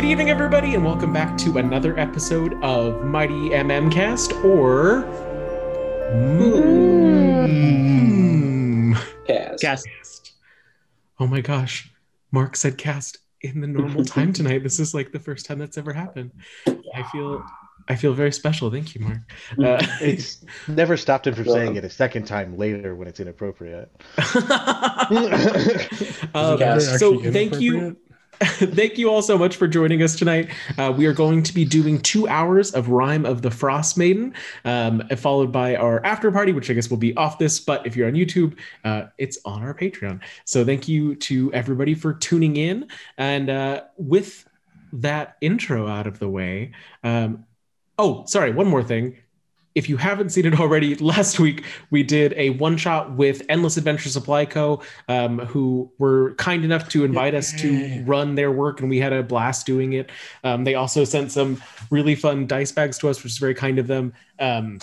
Good evening, everybody, and welcome back to another episode of Mighty MM Cast or Moon Cast. Cast. Oh my gosh, Mark said cast in the normal time tonight. This is like the first time that's ever happened. I feel, I feel very special. Thank you, Mark. Uh, It's never stopped him from saying it a second time later when it's inappropriate. Um, Cast. so Actually thank you inappropriate? thank you all so much for joining us tonight. Uh, we are going to be doing two hours of Rime of the Frostmaiden um, followed by our after party which i guess will be off this but if you're on youtube uh, it's on our patreon. So thank you to everybody for tuning in. And uh, with that intro out of the way um, oh sorry one more thing if you haven't seen it already, last week we did a one shot with Endless Adventure Supply Co., um, who were kind enough to invite us to run their work, and we had a blast doing it. Um, they also sent some really fun dice bags to us, which is very kind of them. Um,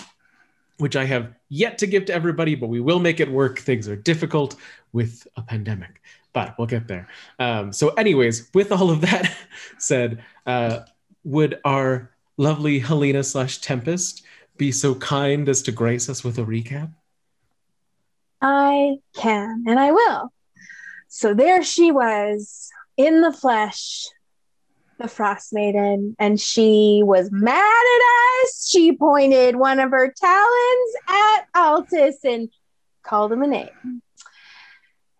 which I have yet to give to everybody, but we will make it work. Things are difficult with a pandemic, but we'll get there. Um, so, anyways, with all of that said, uh, would our lovely Helena slash Tempest be so kind as to grace us with a recap? I can and I will. So there she was in the flesh, the Frost Maiden, and she was mad at us. She pointed one of her talons at Altus and called him a name.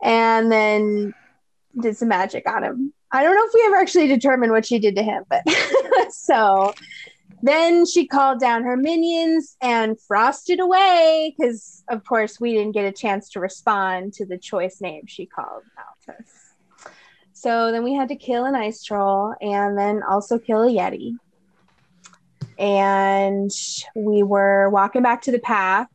And then did some magic on him. I don't know if we ever actually determined what she did to him, but so then she called down her minions and frosted away because, of course, we didn't get a chance to respond to the choice name she called Altus. So then we had to kill an ice troll and then also kill a yeti. And we were walking back to the path,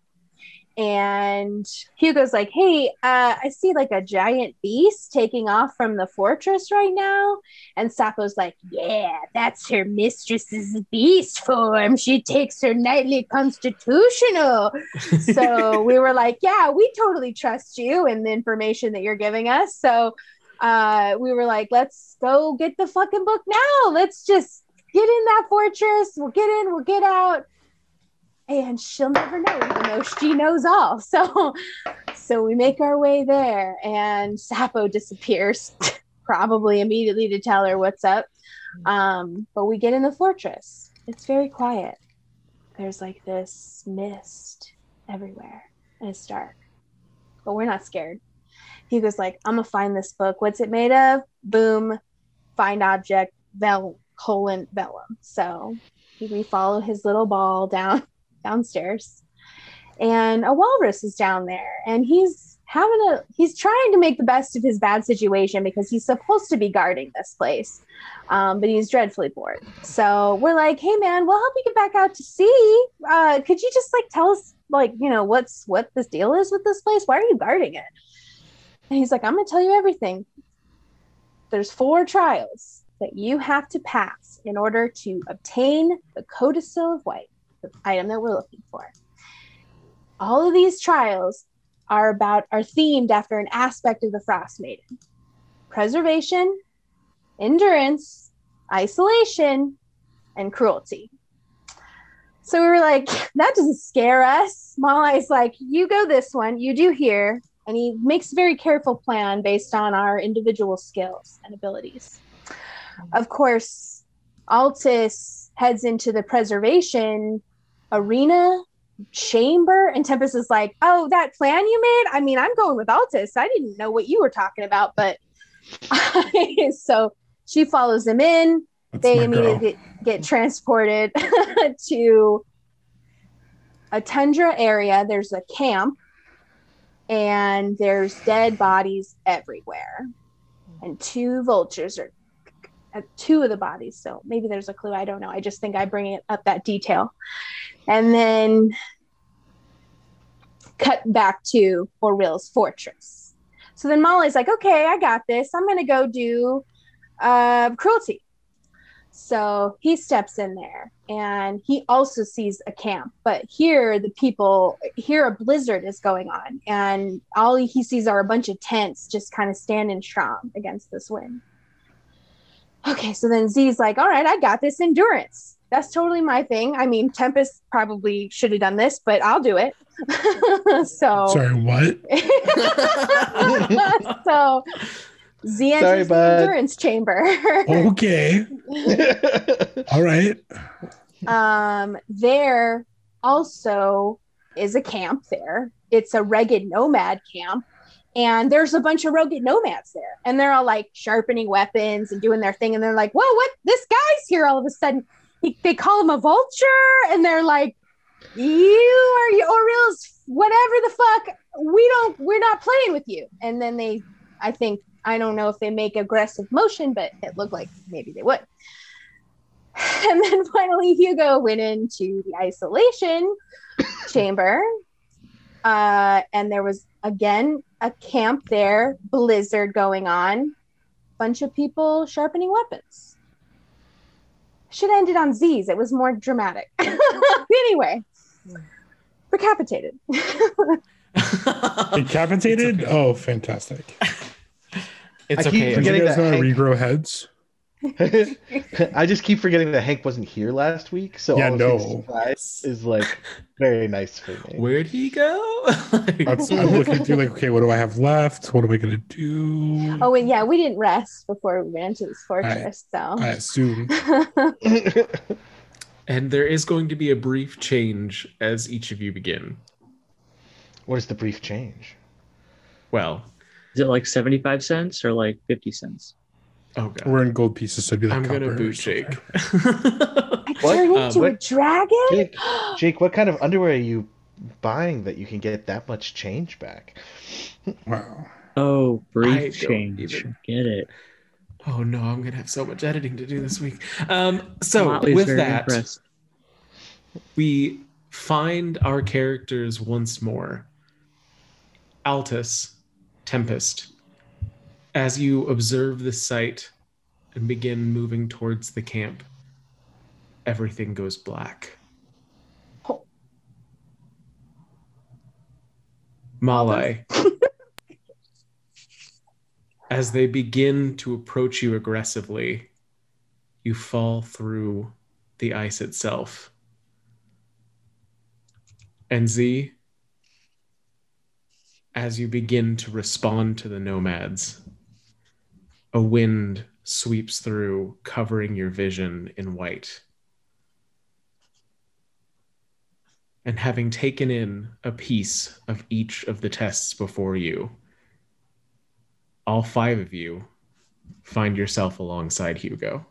and Hugo's like, "Hey, uh, I see like a giant beast taking off from the fortress right now." And Sapo's like, Yeah, that's her mistress's beast form. She takes her nightly constitutional. so we were like, Yeah, we totally trust you and the information that you're giving us. So uh, we were like, Let's go get the fucking book now. Let's just get in that fortress. We'll get in, we'll get out. And she'll never know, even though she knows all. So, so we make our way there, and Sapo disappears probably immediately to tell her what's up. Um, but we get in the fortress. It's very quiet. There's like this mist everywhere, and it's dark. But we're not scared. Hugo's like, I'm gonna find this book. What's it made of? Boom, find object, vel colon vellum. So we follow his little ball down downstairs, and a walrus is down there, and he's having a he's trying to make the best of his bad situation because he's supposed to be guarding this place um, but he's dreadfully bored. So we're like hey man we'll help you get back out to sea. Uh, could you just like tell us like you know what's what this deal is with this place? Why are you guarding it? And he's like i'm gonna tell you everything. There's four trials that you have to pass in order to obtain the codicil of white the item that we're looking for. All of these trials are about are themed after an aspect of the frost maiden. Preservation endurance isolation and cruelty. So we were like that doesn't scare us. Malai's like you go this one you do here. And he makes a very careful plan based on our individual skills and abilities. Of course altus heads into the preservation arena chamber and tempest is like oh that plan you made? I mean i'm going with altus. I didn't know what you were talking about but so she follows him in. That's they immediately get, get transported to a tundra area. There's a camp and there's dead bodies everywhere. And two vultures are at two of the bodies. So maybe there's a clue. I don't know. I just think i bring it up that detail and then cut back to Auril's fortress. So then Malai's like, okay, I got this. I'm going to go do uh, cruelty. So he steps in there and he also sees a camp. But here, the people, here a blizzard is going on. And all he sees are a bunch of tents just kind of standing strong against this wind. Okay, so then Z's like, all right, I got this endurance. That's totally my thing. I mean, Tempest probably should have done this, but I'll do it. so Sorry, what? so Z enters the endurance chamber. Okay. All right. um, there also is a camp there. It's a ragged nomad camp. And there's a bunch of ragged nomads there. And they're all like sharpening weapons and doing their thing. And they're like, whoa, what? This guy's here all of a sudden. He, they call him a vulture. And they're like, you are you Auril's, whatever the fuck. We don't, we're not playing with you. And then they, I think, I don't know if they make aggressive motion, but it looked like maybe they would. And then finally, Hugo went into the isolation chamber. Uh, and there was again a camp there, blizzard going on, bunch of people sharpening weapons. Should have ended on Z's. It was more dramatic. anyway, recapitated. Decapitated? Oh, fantastic. It's I keep okay. Did forgetting you guys that know I Hank- regrow heads? I just keep forgetting that Hank wasn't here last week, so Yeah, all of no. his surprise is like very nice for me. Where'd he go? That's, I'm looking through like, okay, what do I have left? What am I gonna do? oh, and yeah, we didn't rest before we went into this fortress. So I assume. and there is going to be a brief change as each of you begin. what is the brief change? Well, Is it like 75 cents or like 50 cents? Oh god. We're in gold pieces, so it'd be like I'm gonna copper boot. Jake. I What? turned Um, into a dragon. Jake, Jake, what kind of underwear are you buying that you can get that much change back? Wow. Oh, brief don't change. even- Get it. oh no, I'm gonna have so much editing to do this week. Um, so Motley's with that, impressed. we find our characters once more. Altus, Tempest. As you observe the sight and begin moving towards the camp, everything goes black. Oh. Malai. As they begin to approach you aggressively, you fall through the ice itself. And Z, as you begin to respond to the nomads, a wind sweeps through, covering your vision in white. And having taken in a piece of each of the tests before you, all five of you find yourself alongside Hugo.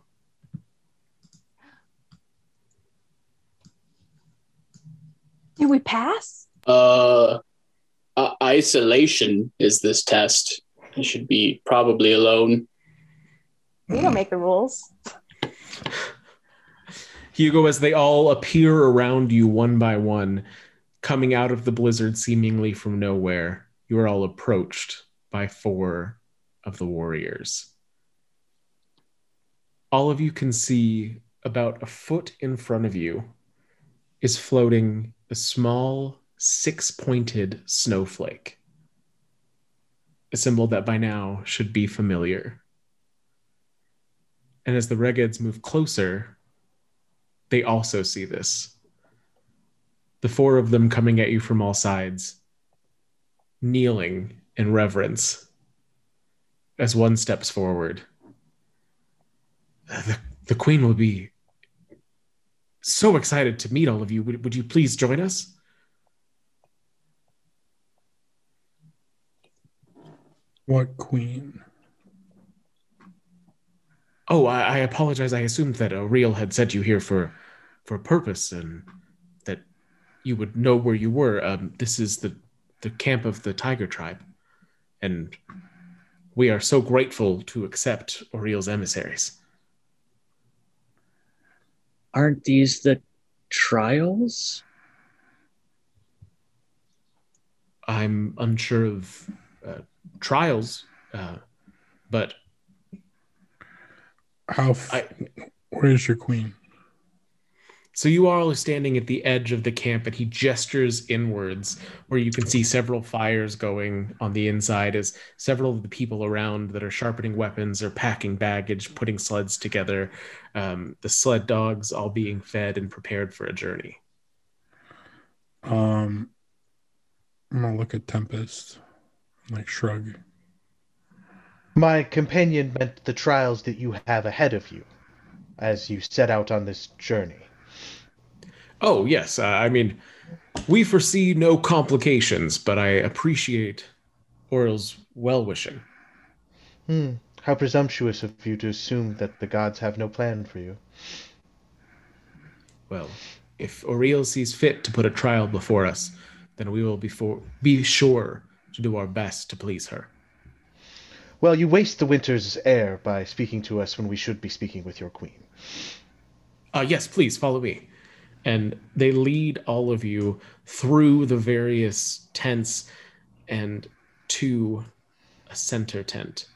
Did we pass? Uh, uh, isolation is this test. I should be probably alone. We don't make the rules. Hugo, as they all appear around you one by one, coming out of the blizzard seemingly from nowhere, you are all approached by four of the warriors. All of you can see about a foot in front of you is floating a small six pointed snowflake, a symbol that by now should be familiar. And as the Regheds move closer, they also see this. The four of them coming at you from all sides, kneeling in reverence as one steps forward. The, the queen will be so excited to meet all of you. Would, would you please join us? What queen? Oh, I, I apologize. I assumed that Auril had sent you here for for a purpose and that you would know where you were. Um, this is the the camp of the Tiger Tribe, and we are so grateful to accept Auril's emissaries. Aren't these the trials? I'm unsure of uh, trials, uh, but How? F- I- where is your queen? So you all are standing at the edge of the camp, and he gestures inwards, where you can see several fires going on the inside as several of the people around that are sharpening weapons or packing baggage, putting sleds together. Um, the sled dogs all being fed and prepared for a journey. Um, I'm gonna look at Tempest, like shrug. My companion meant the trials that you have ahead of you as you set out on this journey. Oh, yes. Uh, I mean, we foresee no complications, but I appreciate Auril's well wishing. Hmm. How presumptuous of you to assume that the gods have no plan for you. Well, if Auril sees fit to put a trial before us, then we will be, for- be sure to do our best to please her. Well, you waste the winter's air by speaking to us when we should be speaking with your queen. Uh, yes, please follow me. And they lead all of you through the various tents and to a center tent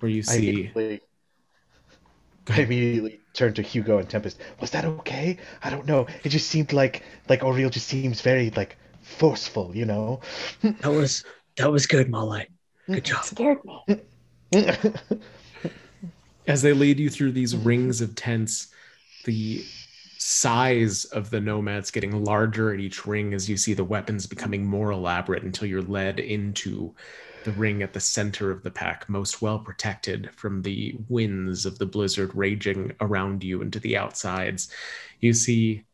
where you I see. immediately, Go I immediately turned to Hugo and Tempest. Was that okay? I don't know. It just seemed like like Auril just seems very like forceful, you know. That was that was good, Malai. Good job. Scared me. as they lead you through these rings of tents, the size of the nomads getting larger at each ring as you see the weapons becoming more elaborate until you're led into the ring at the center of the pack, most well protected from the winds of the blizzard raging around you and to the outsides. You see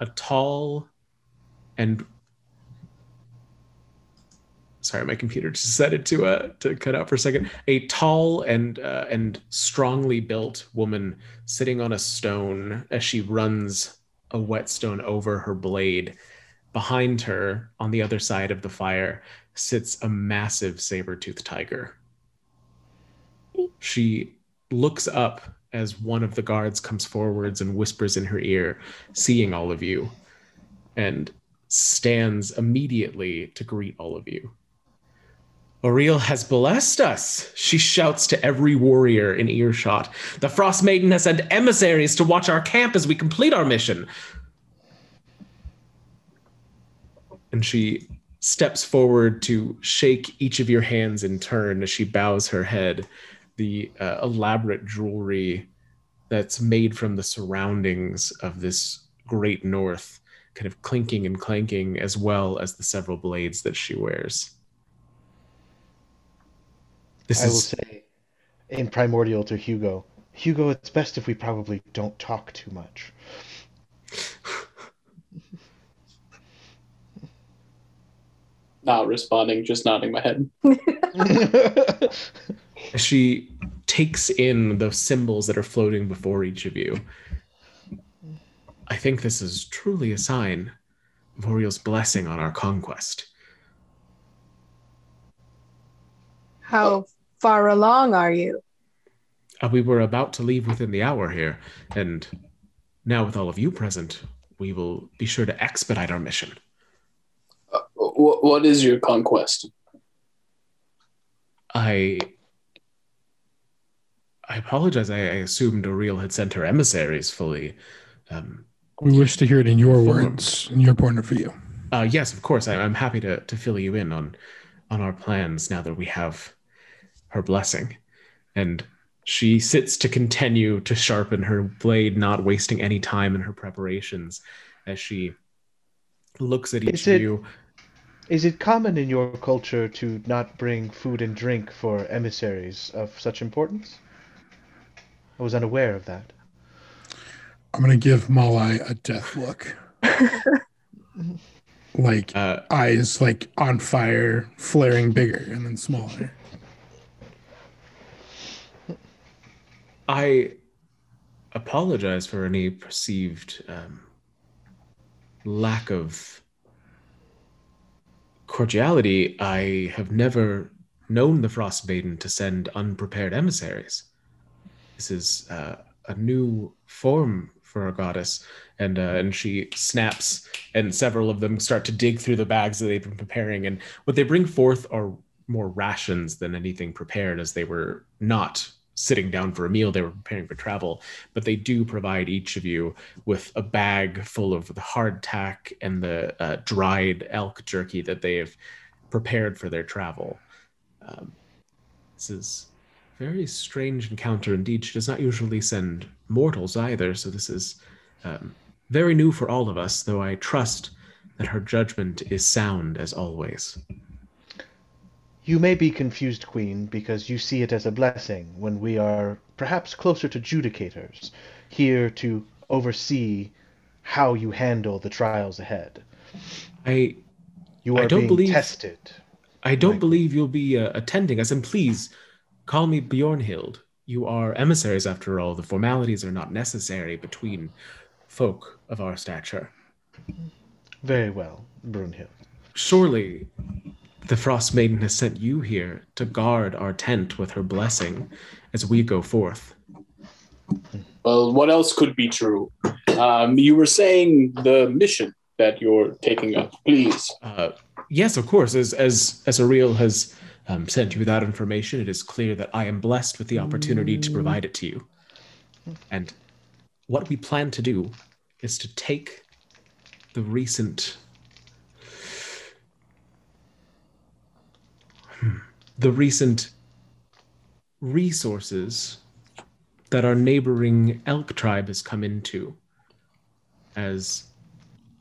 a tall and sorry, my computer just decided to uh to cut out for a second. A tall and uh, and strongly built woman sitting on a stone as she runs a whetstone over her blade. Behind her, on the other side of the fire, sits a massive saber-toothed tiger. She looks up as one of the guards comes forwards and whispers in her ear, seeing all of you, and stands immediately to greet all of you. Auril has blessed us, she shouts to every warrior in earshot. The Frost Maiden has sent emissaries to watch our camp as we complete our mission. And she steps forward to shake each of your hands in turn as she bows her head. The uh, elaborate jewelry that's made from the surroundings of this great north kind of clinking and clanking, as well as the several blades that she wears. This I will say in primordial to Hugo. Hugo, it's best if we probably don't talk too much. Not responding, just nodding my head. she takes in the symbols that are floating before each of you. I think this is truly a sign of Auril's blessing on our conquest. How far along are you? Uh, we were about to leave within the hour here, and now with all of you present, we will be sure to expedite our mission. Uh, wh- what is your conquest? I I apologize. I, I assumed Auril had sent her emissaries fully. Um, We wish to hear it in your Form. words, in your point of view. Uh, yes, of course. I, I'm happy to to fill you in on on our plans now that we have her blessing, and she sits to continue to sharpen her blade, not wasting any time in her preparations, as she looks at each Is of it- you. Is it common in your culture to not bring food and drink for emissaries of such importance? I was unaware of that. I'm gonna give Malai a death look. like Uh, eyes like on fire, flaring bigger and then smaller. I apologize for any perceived um, lack of cordiality. I have never known the Frost Maiden to send unprepared emissaries. This is uh, a new form for a goddess, and uh, and she snaps, and several of them start to dig through the bags that they've been preparing, and what they bring forth are more rations than anything prepared, as they were not sitting down for a meal, they were preparing for travel, but they do provide each of you with a bag full of the hardtack and the uh, dried elk jerky that they have prepared for their travel. Um, this is a very strange encounter indeed. She does not usually send mortals either, so this is um, very new for all of us, though I trust that her judgment is sound as always. You may be confused, Queen, because you see it as a blessing when we are perhaps closer to judicators, here to oversee how you handle the trials ahead. I You I are don't being believe- tested. I don't Right. believe you'll be uh, attending us, and please call me Bjornhild. You are emissaries after all. The formalities are not necessary between folk of our stature. Very well, Brunhild. Surely the Frost Maiden has sent you here to guard our tent with her blessing as we go forth. Well, what else could be true? Um, you were saying the mission that you're taking up. Please. Uh, yes, of course. As as as Auril has um, sent you that information, it is clear that I am blessed with the opportunity to provide it to you. And what we plan to do is to take the recent the recent resources that our neighboring elk tribe has come into as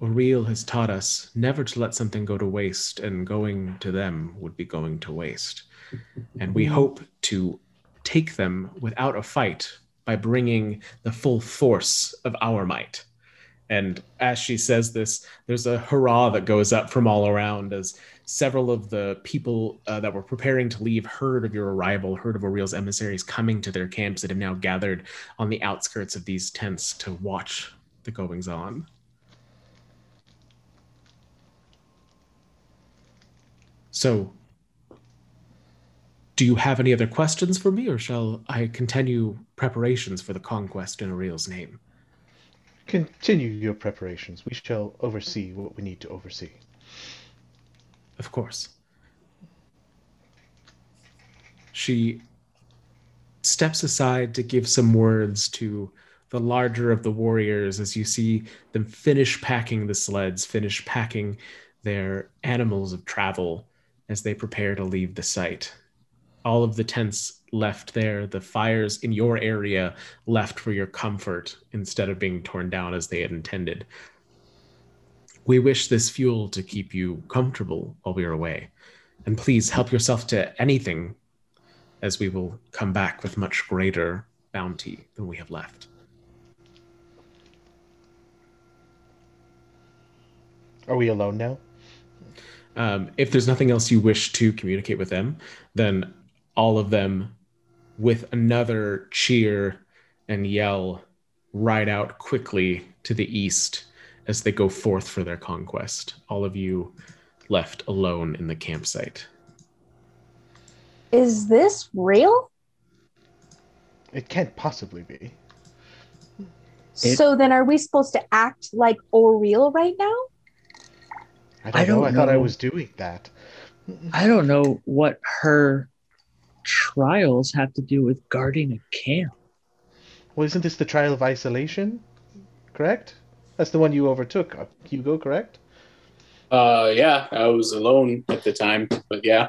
Auril has taught us never to let something go to waste, and going to them would be going to waste. And we hope to take them without a fight by bringing the full force of our might. And as she says this, there's a hurrah that goes up from all around as several of the people uh, that were preparing to leave heard of your arrival, heard of Auril's emissaries coming to their camps that have now gathered on the outskirts of these tents to watch the goings on. So, do you have any other questions for me, or shall I continue preparations for the conquest in Auril's name? Continue your preparations. We shall oversee what we need to oversee. Of course. She steps aside to give some words to the larger of the warriors as you see them finish packing the sleds, finish packing their animals of travel as they prepare to leave the site. All of the tents left there, the fires in your area left for your comfort instead of being torn down as they had intended. We wish this fuel to keep you comfortable while we are away. And please help yourself to anything, as we will come back with much greater bounty than we have left. Are we alone now? Um, if there's nothing else you wish to communicate with them, then all of them, with another cheer and yell, ride out quickly to the east as they go forth for their conquest. All of you left alone in the campsite. Is this real? It can't possibly be. It- so then are we supposed to act like Auril right now? I don't, I don't I thought I was doing that. I don't know what her trials have to do with guarding a camp. Well, isn't this the trial of isolation? Correct? That's the one you overtook, uh, Hugo, correct? Uh, yeah, I was alone at the time, but yeah.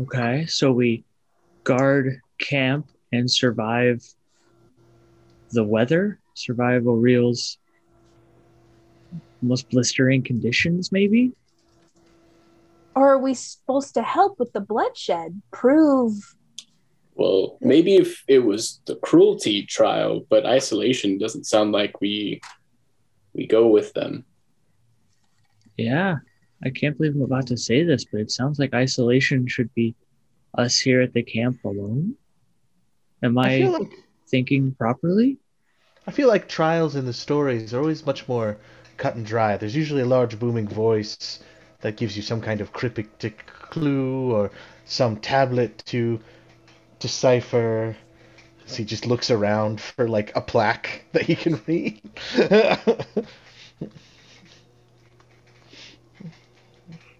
Okay, so we guard camp and survive the weather, survive Auril's most blistering conditions, maybe? Or are we supposed to help with the bloodshed? Prove Well, maybe if it was the cruelty trial, but isolation doesn't sound like we we go with them. Yeah, I can't believe I'm about to say this, but it sounds like isolation should be us here at the camp alone. Am I, I like thinking properly? I feel like trials in the stories are always much more cut and dry. There's usually a large booming voice that gives you some kind of cryptic clue or some tablet to decipher. So he just looks around for like a plaque that he can read.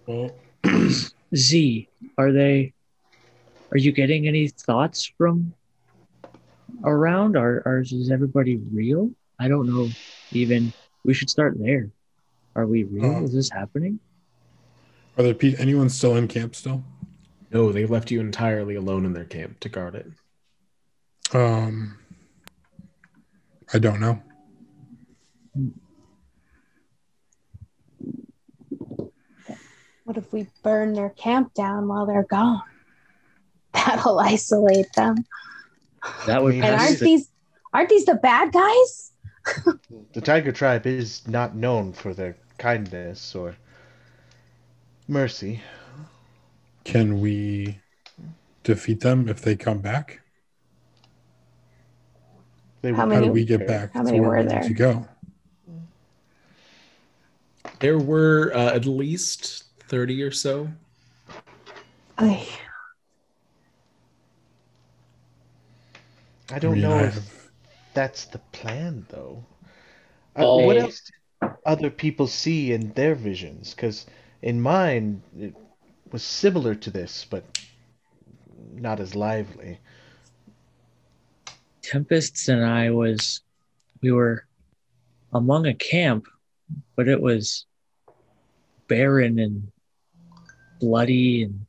Well, Z, are they? Are you getting any thoughts from around? Are, are is everybody real? I don't know. Even we should start there. Are we real? Um, is this happening? Are there pe- anyone still in camp still? No, they left you entirely alone in their camp to guard it. Um, I don't know. What if we burn their camp down while they're gone? That'll isolate them. That would And And aren't these aren't these the bad guys? The Tiger tribe is not known for their kindness or mercy. Can we defeat them if they come back? They How would How do we get back? how many where were there? To go. There were uh, at least 30 or so. Ay, I don't mean, know I if have- that's the plan, though. Uh, what else did other people see in their visions? Because in mine, it was similar to this, but not as lively. Tempests and I was we were among a camp, but it was barren and bloody and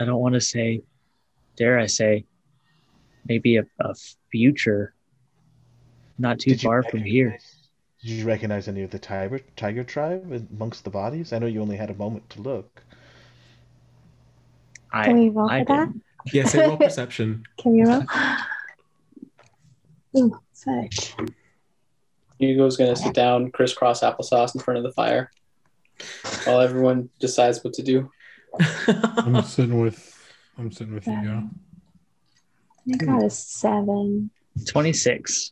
I don't want to say dare I say maybe a, a future not too Did far from here. Did you recognize any of the tiger tiger tribe amongst the bodies? I know you only had a moment to look. I Can we roll I for that? didn't. Yes, they roll perception. Can you roll? Ooh, sick. Hugo's gonna sit down, crisscross applesauce in front of the fire, while everyone decides what to do. I'm sitting with. I'm sitting with you. Go. I got a seven. 26.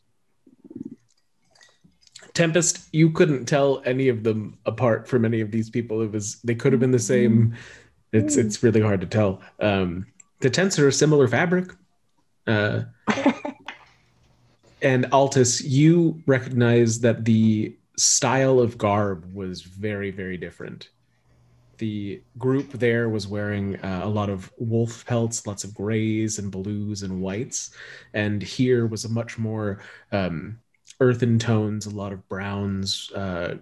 Tempest, you couldn't tell any of them apart from any of these people. It was they could have been the same. It's it's really hard to tell. Um, the tents are a similar fabric. Uh, and Altus, you recognize that the style of garb was very very different. The group there was wearing uh, a lot of wolf pelts, lots of grays and blues and whites, and here was a much more um, earthen tones, a lot of browns, uh,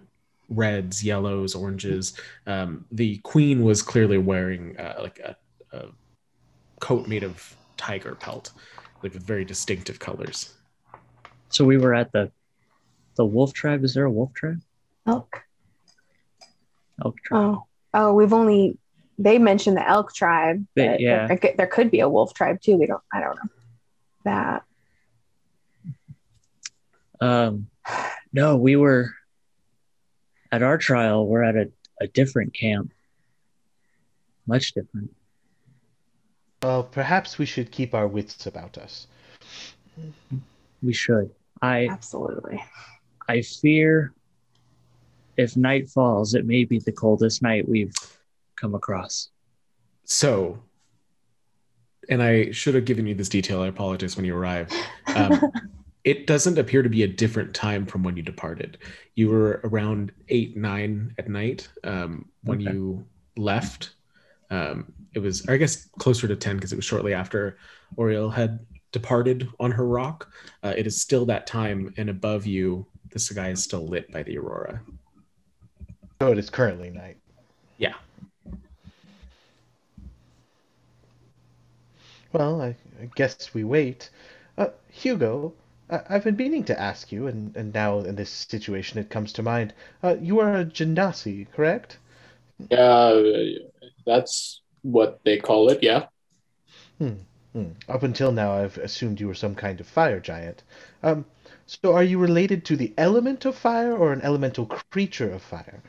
reds, yellows, oranges. Um, the queen was clearly wearing uh, like a, a coat made of tiger pelt, like with very distinctive colors. So we were at the the wolf tribe. Is there a wolf tribe? Elk. Elk tribe. Oh, oh, we've only they mentioned the elk tribe. They- but yeah. there, there could be a wolf tribe too. We don't. I don't know that. Um, no, we were at our trial. We're at a, a different camp, much different. Well, perhaps we should keep our wits about us. We should. I Absolutely. I fear if night falls, it may be the coldest night we've come across. So, and I should have given you this detail. I apologize when you arrived. Um, it doesn't appear to be a different time from when you departed. You were around eight, nine at night um, when Okay. you left. Um, it was, I guess, closer to 10 because it was shortly after Auril had departed on her rock. Uh, it is still that time, and above you, the sky is still lit by the aurora. So it is currently night. Yeah. Well, I, I guess we wait. Uh, Hugo, I've been meaning to ask you, and, and now in this situation it comes to mind. Uh, you are a Genasi, correct? Yeah, that's what they call it. Yeah. Hmm. Up until now, I've assumed you were some kind of fire giant. Um, so are you related to the element of fire or an elemental creature of fire?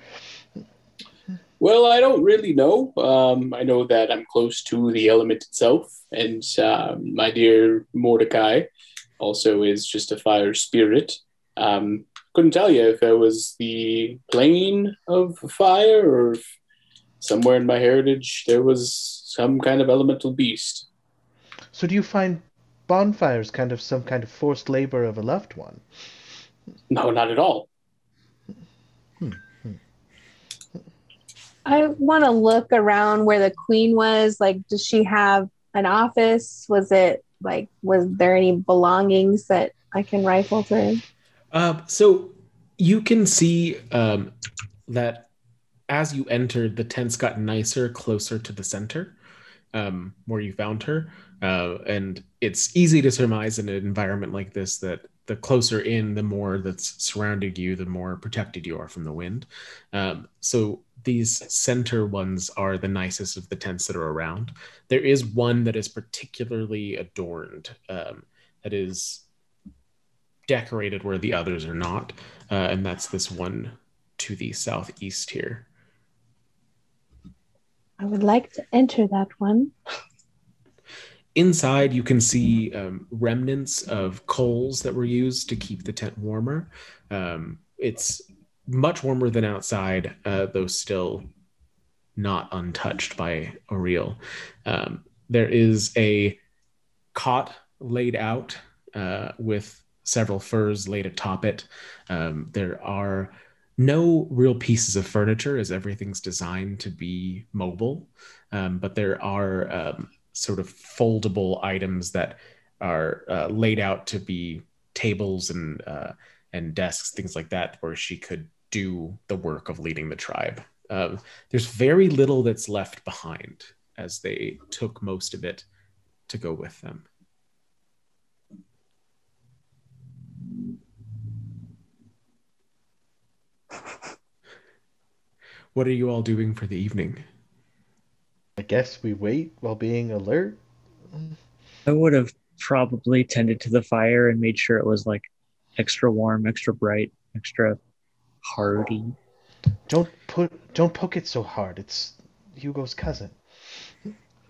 Well, I don't really know. Um, I know that I'm close to the element itself, and um, my dear Mordecai also is just a fire spirit. Um, couldn't tell you if it was the plane of fire or if somewhere in my heritage there was some kind of elemental beast. So do you find bonfires kind of some kind of forced labor of a loved one? No, not at all. I want to look around where the queen was. Like, does she have an office? Was it Like, was there any belongings that I can rifle through? Uh, so you can see um, that as you entered, the tents got nicer, closer to the center um, where you found her. Uh, and it's easy to surmise in an environment like this that the closer in, the more that's surrounding you, the more protected you are from the wind. Um, so these center ones are the nicest of the tents that are around. There is one that is particularly adorned, um, that is decorated where the others are not, uh, and that's this one to the southeast here. I would like to enter that one. Inside, you can see um, remnants of coals that were used to keep the tent warmer. Um, it's much warmer than outside, uh, though still not untouched by Auril. Um, there is a cot laid out uh, with several furs laid atop it. Um, there are no real pieces of furniture, as everything's designed to be mobile, um, but there are um, sort of foldable items that are uh, laid out to be tables and uh, and desks, things like that, where she could do the work of leading the tribe. Um, there's very little that's left behind, as they took most of it to go with them. What are you all doing for the evening? I guess we wait while being alert. I would have probably tended to the fire and made sure it was like extra warm, extra bright, extra hardy. Don't put don't poke it so hard. It's Hugo's cousin.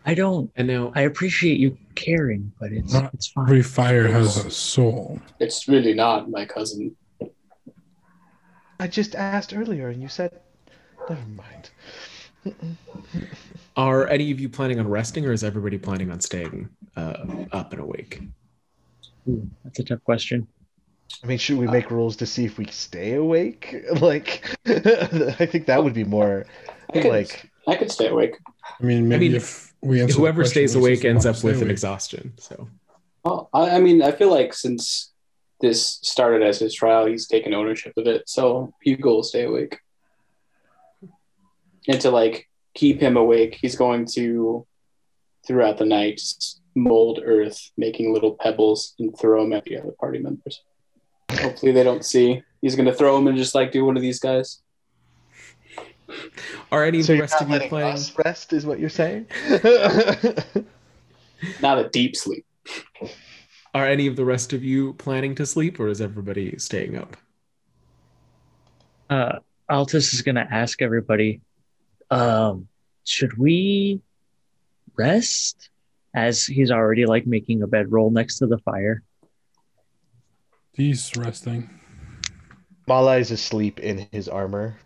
I don't. And now, I appreciate you caring, but it's Not it's fine. Every fire has a soul. It's really not my cousin. I just asked earlier and you said never mind. are any of you planning on resting, or is everybody planning on staying uh, up and awake? Ooh, that's a tough question. I mean, should we uh, make rules to see if we stay awake? Like, I think that would be more I could, like. I could stay awake. I mean, maybe mean, if we answer Whoever stays awake ends up with stay an exhaustion. So Well, I, I mean, I feel like since this started as his trial, he's taken ownership of it. So Hugo will stay awake. And to like keep him awake, he's going to, throughout the night, mold earth, making little pebbles and throw them at the other party members. Hopefully, they don't see. He's going to throw them and just like do one of these guys. are any of So the rest of you letting planning? us rest, is what you're saying? Not a deep sleep. Are any of the rest of you planning to sleep, or is everybody staying up? Uh, Altus is gonna ask everybody, um, should we rest? As he's already like making a bedroll next to the fire. He's resting. Malai is asleep in his armor.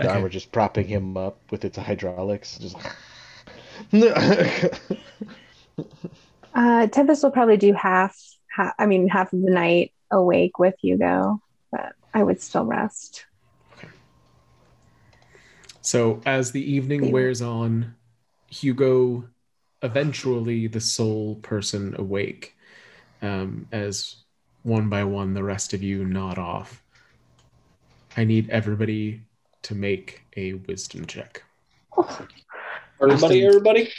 The Okay. armor just propping him up with its hydraulics. Just. Uh, Tempest will probably do half, half. I mean, half of the night awake with Hugo, but I would still rest. So as the evening Maybe. wears on, Hugo, eventually the sole person awake, um, as one by one the rest of you nod off. I need everybody to make a wisdom check. Everybody, everybody.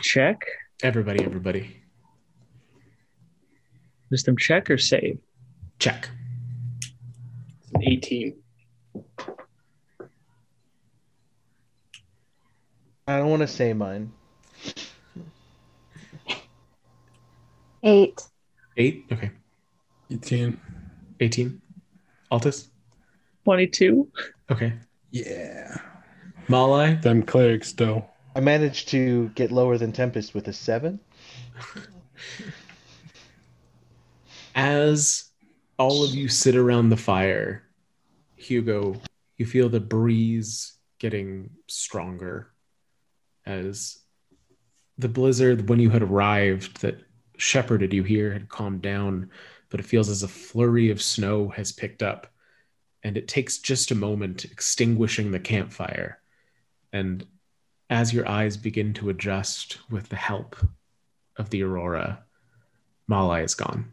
Check. Everybody, everybody, Wisdom check or save? check. 18. I don't want to say mine. Eight. Eight. Okay. 18. 18. Altus. 22. Okay. Yeah. Malai. Them clerics, though. I managed to get lower than Tempest with a seven. As all of you sit around the fire, Hugo, you feel the breeze getting stronger as the blizzard, when you had arrived, that shepherded you here had calmed down, but it feels as a flurry of snow has picked up. And it takes just a moment extinguishing the campfire. And as your eyes begin to adjust with the help of the aurora, Malai is gone.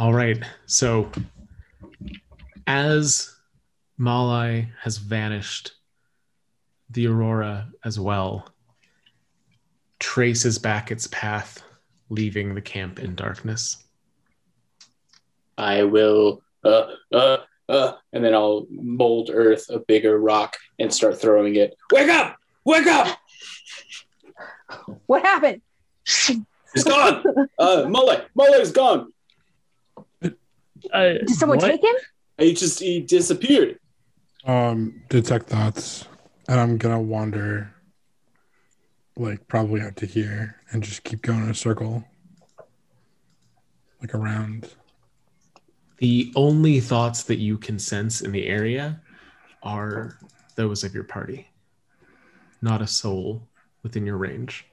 All right. So as Malai has vanished, the aurora as well traces back its path, leaving the camp in darkness. I will, uh, uh, uh, and then I'll mold earth a bigger rock and start throwing it. Wake up! Wake up! What happened? It's gone! Uh, Mullet! Mullet's gone! Uh, Did someone what? take him? He just, he disappeared. Um, detect thoughts, and I'm gonna wander, like probably out to here, and just keep going in a circle, like around. The only thoughts that you can sense in the area are those of your party, not a soul within your range.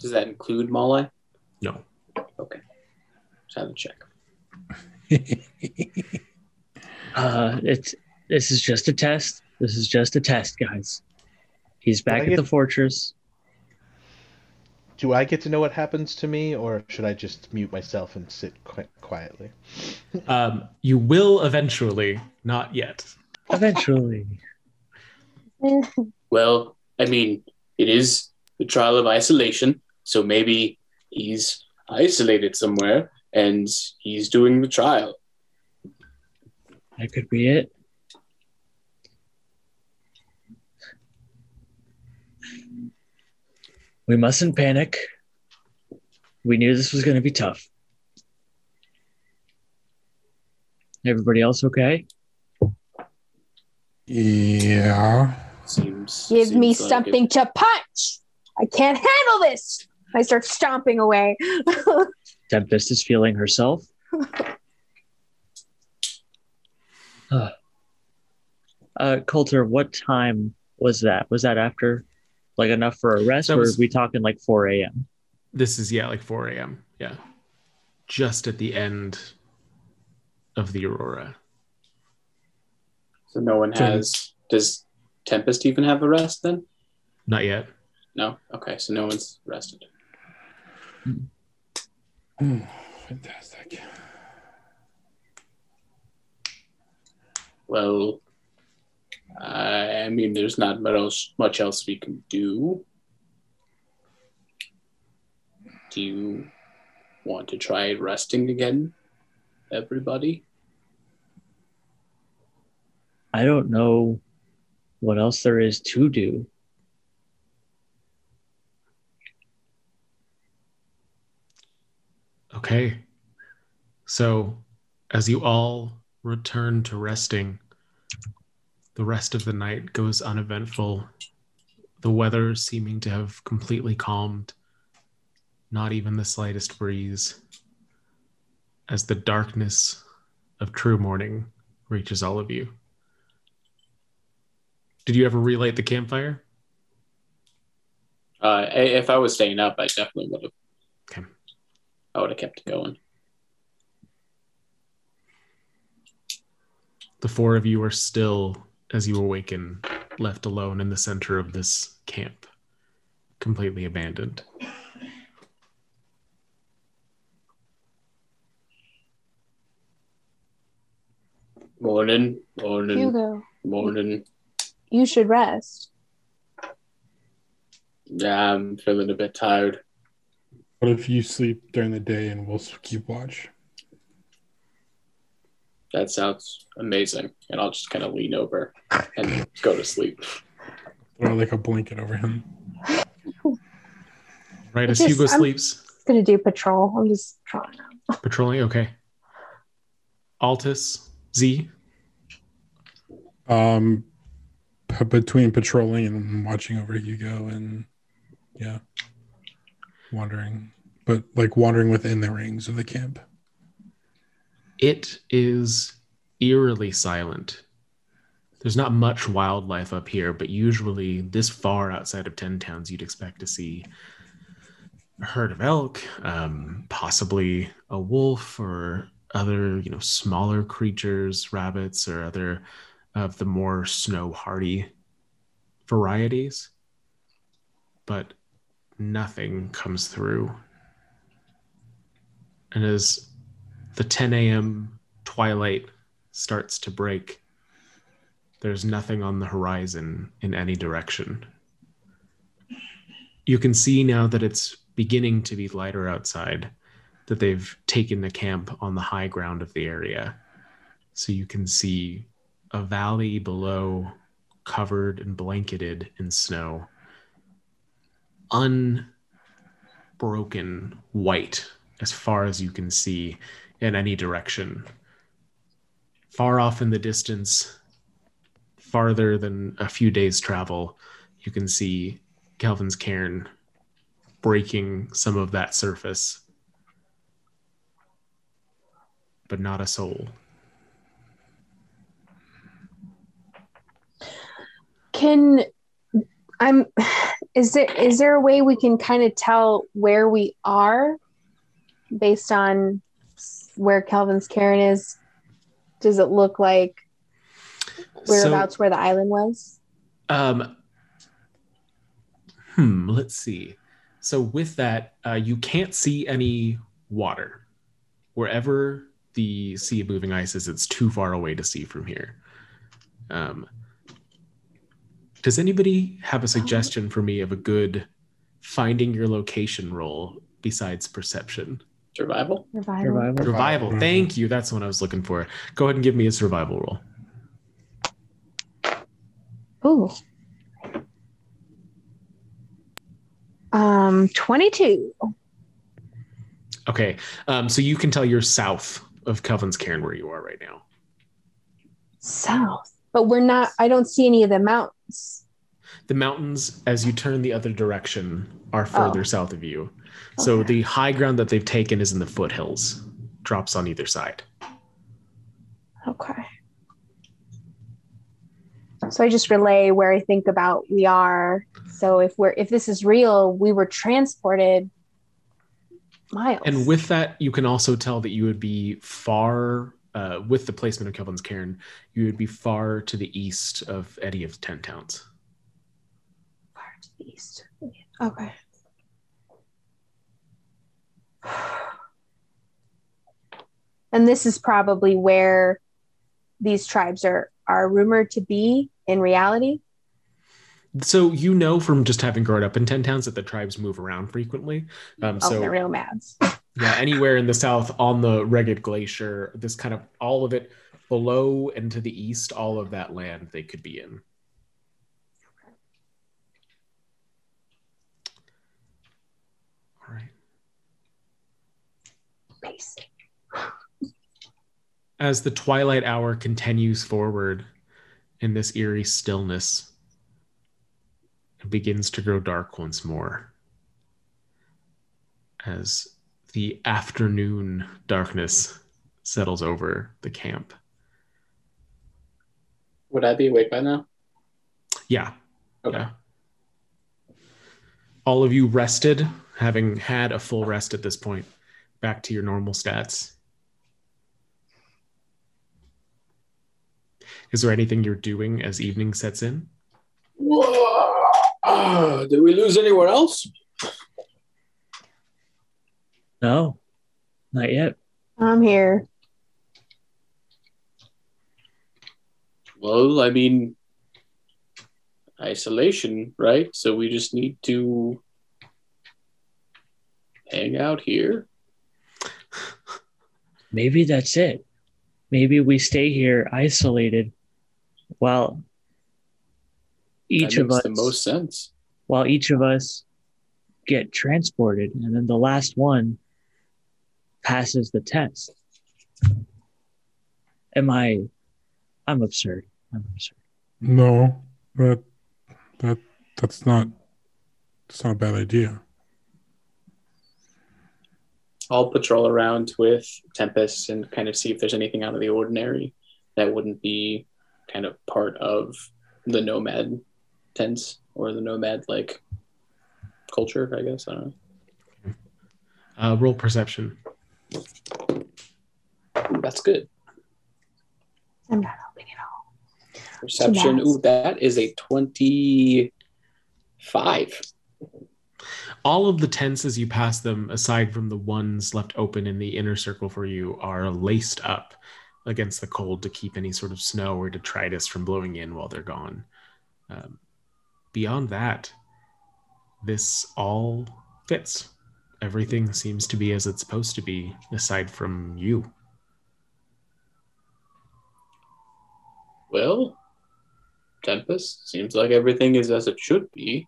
Does that include Malai? No. Okay. Just have to check. Uh, it's this is just a test. This is just a test, guys. He's back I at get- the fortress. Do I get to know what happens to me, or should I just mute myself and sit qui- quietly? Um, you will eventually, not yet. Eventually, Well, I mean, it is the trial of isolation, so maybe he's isolated somewhere and he's doing the trial. that could be it. We mustn't panic. We knew this was going to be tough. Everybody else okay? yeah. Seems. Give me seems like something it. to punch. I can't handle this. I start stomping away. Tempest is feeling herself. uh, uh, Coulter, what time was that? Was that after, like, enough for a rest, That or was- are we talking like 4 a.m.? This is, yeah, like 4 a.m. Yeah. Just at the end of the aurora. So no one So- has. Does Tempest even have a rest then? Not yet. No. Okay, so no one's rested. Mm, fantastic. Well, I mean, there's not much else, much else we can do. Do you want to try resting again, everybody? I don't know what else there is to do. Okay. So, as you all return to resting, the rest of the night goes uneventful. The weather seeming to have completely calmed, not even the slightest breeze, as the darkness of true morning reaches all of you. Did you ever relight the campfire? Uh, if I was staying up, I definitely would have. Okay. I would have kept it going. The four of you are still, as you awaken, left alone in the center of this camp, completely abandoned. Morning, morning, Hugo, morning. you should rest. Yeah, I'm feeling a bit tired. What if you sleep during the day and we'll keep watch? That sounds amazing. And I'll just kind of lean over and go to sleep. Throw like a blanket over him. Right It's as Hugo just- I'm- sleeps, gonna do patrol. I'm just trying patrolling. Okay. Altus, Z. Um, p- between patrolling and watching over Hugo and yeah, wandering, but like wandering within the rings of the camp. It is eerily silent there's not much wildlife up here, but usually this far outside of Ten Towns, you'd expect to see a herd of elk, um, possibly a wolf or other, you know, smaller creatures, rabbits or other of the more snow hardy varieties. But nothing comes through. And as the 10 a.m. twilight starts to break, there's nothing on the horizon in any direction. You can see now that it's beginning to be lighter outside, that they've taken the camp on the high ground of the area. So you can see a valley below covered and blanketed in snow, unbroken white as far as you can see in any direction. Far off in the distance, farther than a few days' travel, you can see Kelvin's cairn breaking some of that surface, but not a soul. Can I'm is there is there a way we can kind of tell where we are based on where Kelvin's Cairn is? Does it look like whereabouts where the island was? Um, hmm, let's see. So with that, uh, you can't see any water. Wherever the sea of moving ice is, it's too far away to see from here. Um, does anybody have a suggestion for me of a good finding your location roll besides perception? Survival. Revival. Survival. Survival. Mhm. Thank you. That's what I was looking for. Go ahead and give me a survival roll. Ooh. Um, 22. Okay. Um, so you can tell you're south of Kelvin's Cairn where you are right now. South. But we're not, I don't see any of the mountains. The mountains, as you turn the other direction, are further Oh. south of you. So Okay. the high ground that they've taken is in the foothills, drops on either side. Okay. So I just relay where I think about we are. So if we're if this is real, we were transported miles. And with that, you can also tell that you would be far, uh, with the placement of Kelvin's Cairn, you would be far to the east of any of Ten Towns. far to the east. Okay. And this is probably where these tribes are are rumored to be in reality. So you know from just having grown up in Ten Towns that the tribes move around frequently. Um, Oh, so they're nomads. Yeah, anywhere in the south on the Reghed Glacier, this kind of all of it below and to the east, all of that land they could be in. All right. Basic. As the twilight hour continues forward in this eerie stillness, it begins to grow dark once more. As the afternoon darkness settles over the camp. Would I be awake by now? Yeah. Okay. Yeah. All of you rested, having had a full rest at this point, back to your normal stats. Is there anything you're doing as evening sets in? Ah, did we lose anywhere else? No, not yet. I'm here. Well, I mean, isolation, right? So we just need to hang out here. Maybe that's it. Maybe we stay here isolated while each that of makes us the most sense. while each of us get transported and then the last one passes the test. Am I I'm absurd. I'm absurd. No, that that that's not that's not a bad idea. I'll patrol around with Tempest and kind of see if there's anything out of the ordinary that wouldn't be kind of part of the nomad tents or the nomad like culture, I guess. I don't know. Uh, roll perception. Ooh, that's good. I'm not helping at all. Perception. bad. Ooh, that is a 25. All of the tents as you pass them, aside from the ones left open in the inner circle for you, are laced up against the cold to keep any sort of snow or detritus from blowing in while they're gone. Um, beyond that, this all fits. Everything seems to be as it's supposed to be, aside from you. Well, Tempest, seems like everything is as it should be.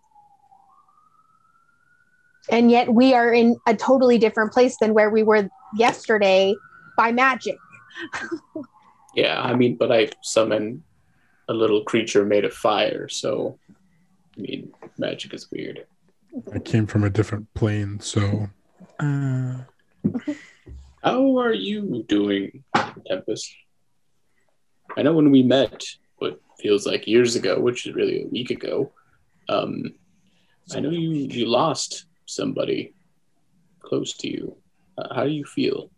And yet we are in a totally different place than where we were yesterday by magic. Yeah, I mean, but I summon a little creature made of fire, so I mean, magic is weird. I came from a different plane, so uh, How are you doing, Tempest? I know when we met, what feels like years ago, which is really a week ago, um, I know you, you lost somebody close to you. Uh, how do you feel?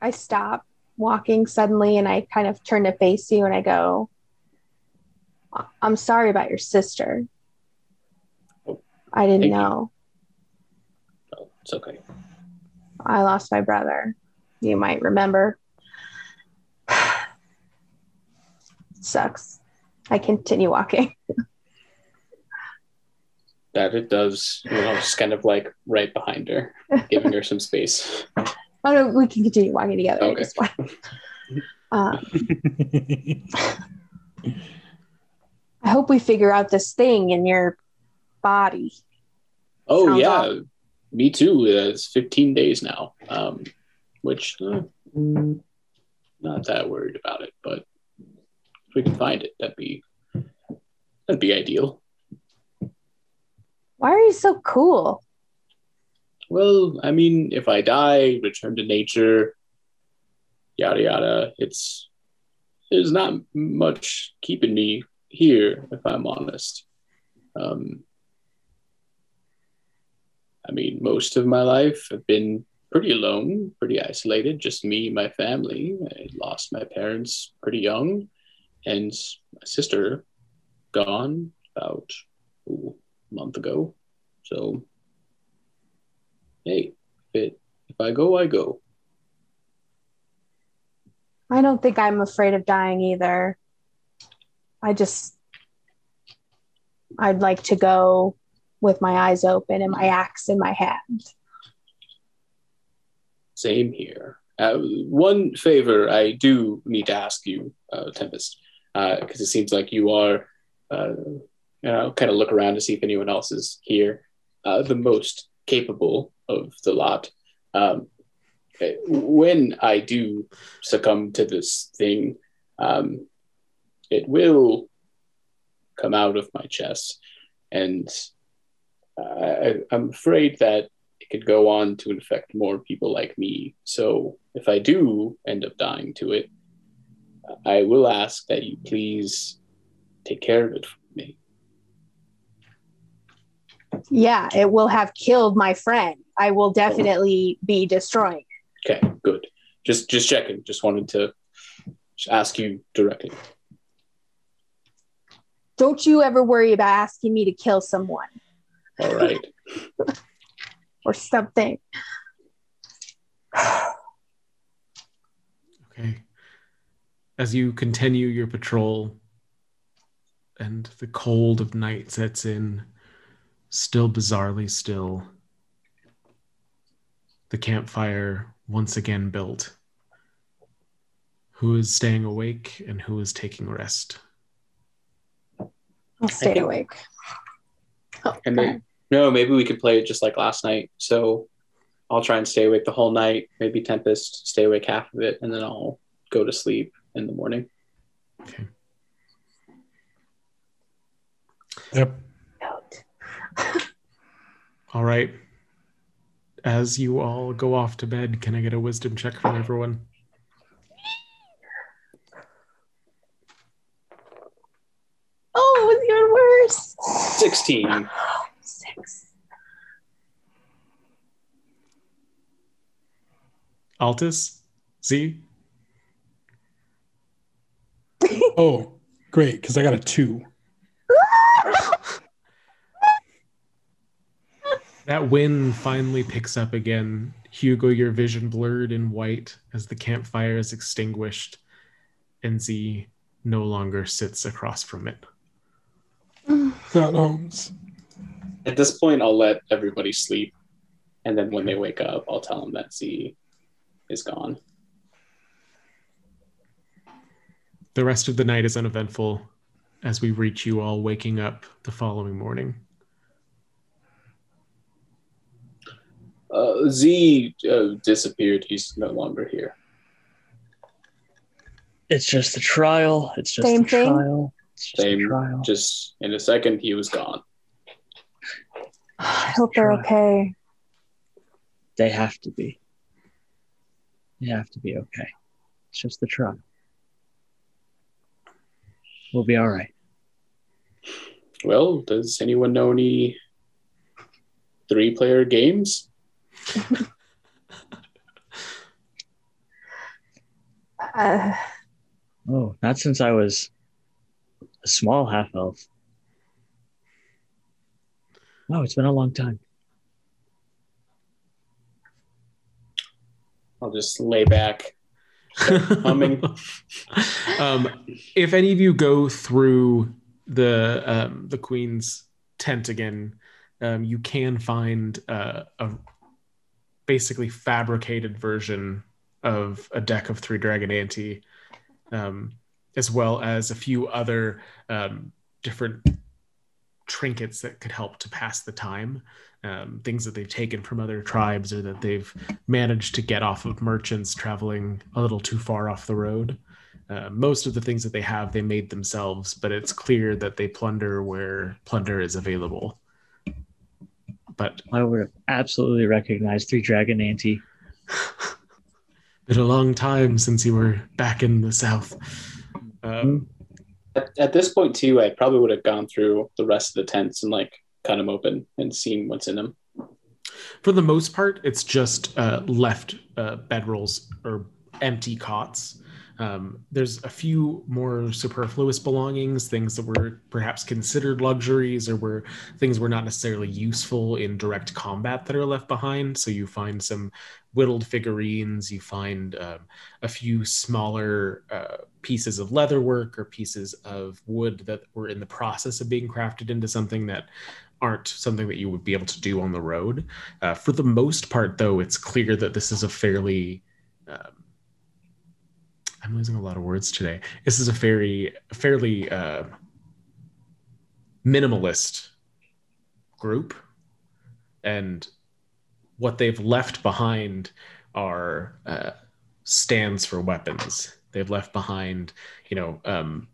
I stop walking suddenly and I kind of turn to face you and I go, "I- I'm sorry about your sister. I didn't Thank you. know. Oh, it's okay. I lost my brother. You might remember. Sucks. I continue walking. That it does. You know, just kind of like right behind her, giving her some space. Oh no, we can continue walking together. Okay. want- Uh, I hope we figure out this thing in your body. Oh Sounds yeah, off. me too. Uh, it's 15 days now, um, which uh, not that worried about it, but if we can find it, that'd be that'd be ideal. Why are you so cool? Well, I mean, if I die, return to nature, yada yada. It's there's not much keeping me here, if I'm honest. Um, I mean, most of my life I've been pretty alone, pretty isolated, just me, my family. I lost my parents pretty young, and my sister gone about ooh, a month ago. So, hey, if, it, if I go, I go. I don't think I'm afraid of dying either. I just, I'd like to go with my eyes open and my axe in my hand. Same here. Uh, one favor I do need to ask you, uh, Tempest, because it seems like you are, uh, you know, kind of look around to see if anyone else is here, uh, the most capable of the lot. Um, eh, when I do succumb to this thing, um, it will come out of my chest, and I, I'm afraid that it could go on to infect more people like me. So if I do end up dying to it, I will ask that you please take care of it for me. Yeah, it will have killed my friend. I will definitely be destroying. Okay, good. Just just checking. Just wanted to ask you directly. Don't you ever worry about asking me to kill someone All right. or something. Okay. As you continue your patrol and the cold of night sets in, still bizarrely still, the campfire once again built. Who is staying awake and who is taking rest? I'll stay awake. Oh, and no, maybe we could play it just like last night. So I'll try and stay awake the whole night. Maybe Tempest, stay awake half of it, and then I'll go to sleep in the morning. Okay. Yep. all right. As you all go off to bed, can I get a wisdom check from everyone? Oh, it was even worse. 16. Six. Altus, Z. Oh, great, because I got a two. That wind finally picks up again. Hugo, your vision blurred in white as the campfire is extinguished, and Z no longer sits across from it. Not Holmes. At this point, I'll let everybody sleep. And then when they wake up, I'll tell them that Z is gone. The rest of the night is uneventful as we reach you all waking up the following morning. Uh, Z uh, disappeared. He's no longer here. It's just a trial. It's just Same a thing? trial. It's just Same. trial. Just in a second, he was gone. I hope they're okay. They have to be. They have to be okay. It's just the trial. We'll be all right. Well, does anyone know any three player games? Uh, Oh, not since I was a small half elf. Oh, it's been a long time. I'll just lay back. humming. um, if any of you go through the um, the queen's tent again, um, you can find uh, a basically fabricated version of a deck of three dragon ante, um, as well as a few other um, different trinkets that could help to pass the time. Um, things that they've taken from other tribes or that they've managed to get off of merchants traveling a little too far off the road. Uh, most of the things that they have, they made themselves, but it's clear that they plunder where plunder is available. But I would absolutely recognized Three Dragon Ante. been a long time since you were back in the south. Um, At, at this point, too, I probably would have gone through the rest of the tents and like cut them open and seen what's in them. for the most part, it's just uh, left uh, bedrolls or empty cots. Um, there's a few more superfluous belongings, things that were perhaps considered luxuries or were things were not necessarily useful in direct combat that are left behind. So you find some whittled figurines, you find um, a few smaller uh, pieces of leatherwork or pieces of wood that were in the process of being crafted into something that aren't something that you would be able to do on the road. Uh, for the most part, though, it's clear that this is a fairly um, I'm losing a lot of words today. This is a very fairly uh, minimalist group, and what they've left behind are uh, stands for weapons. They've left behind, you know, um,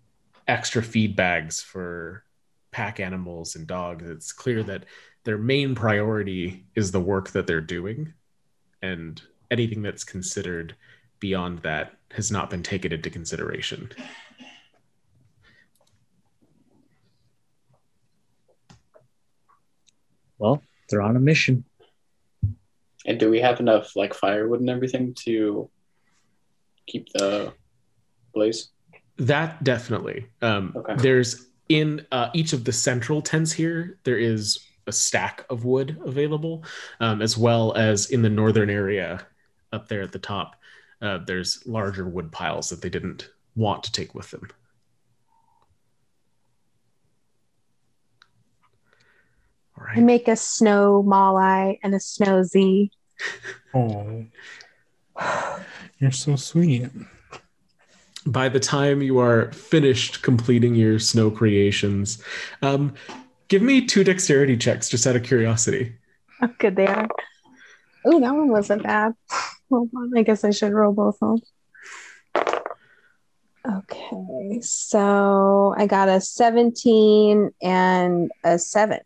extra feed bags for pack animals and dogs. It's clear that their main priority is the work that they're doing, and anything that's considered beyond that has not been taken into consideration. Well, they're on a mission. And do we have enough like firewood and everything to keep the blaze? That definitely. Um, Okay. There's in uh, each of the central tents here, there is a stack of wood available, um, as well as in the northern area up there at the top. Uh, there's larger wood piles that they didn't want to take with them. All I make a snow Malai and a snow Z. Oh, you're so sweet. by the time you are finished completing your snow creations, um, give me two dexterity checks just out of curiosity. How good they are. Oh, that one wasn't bad. Hold on. I guess I should roll both of them. Okay, so I got a 17 and a 7.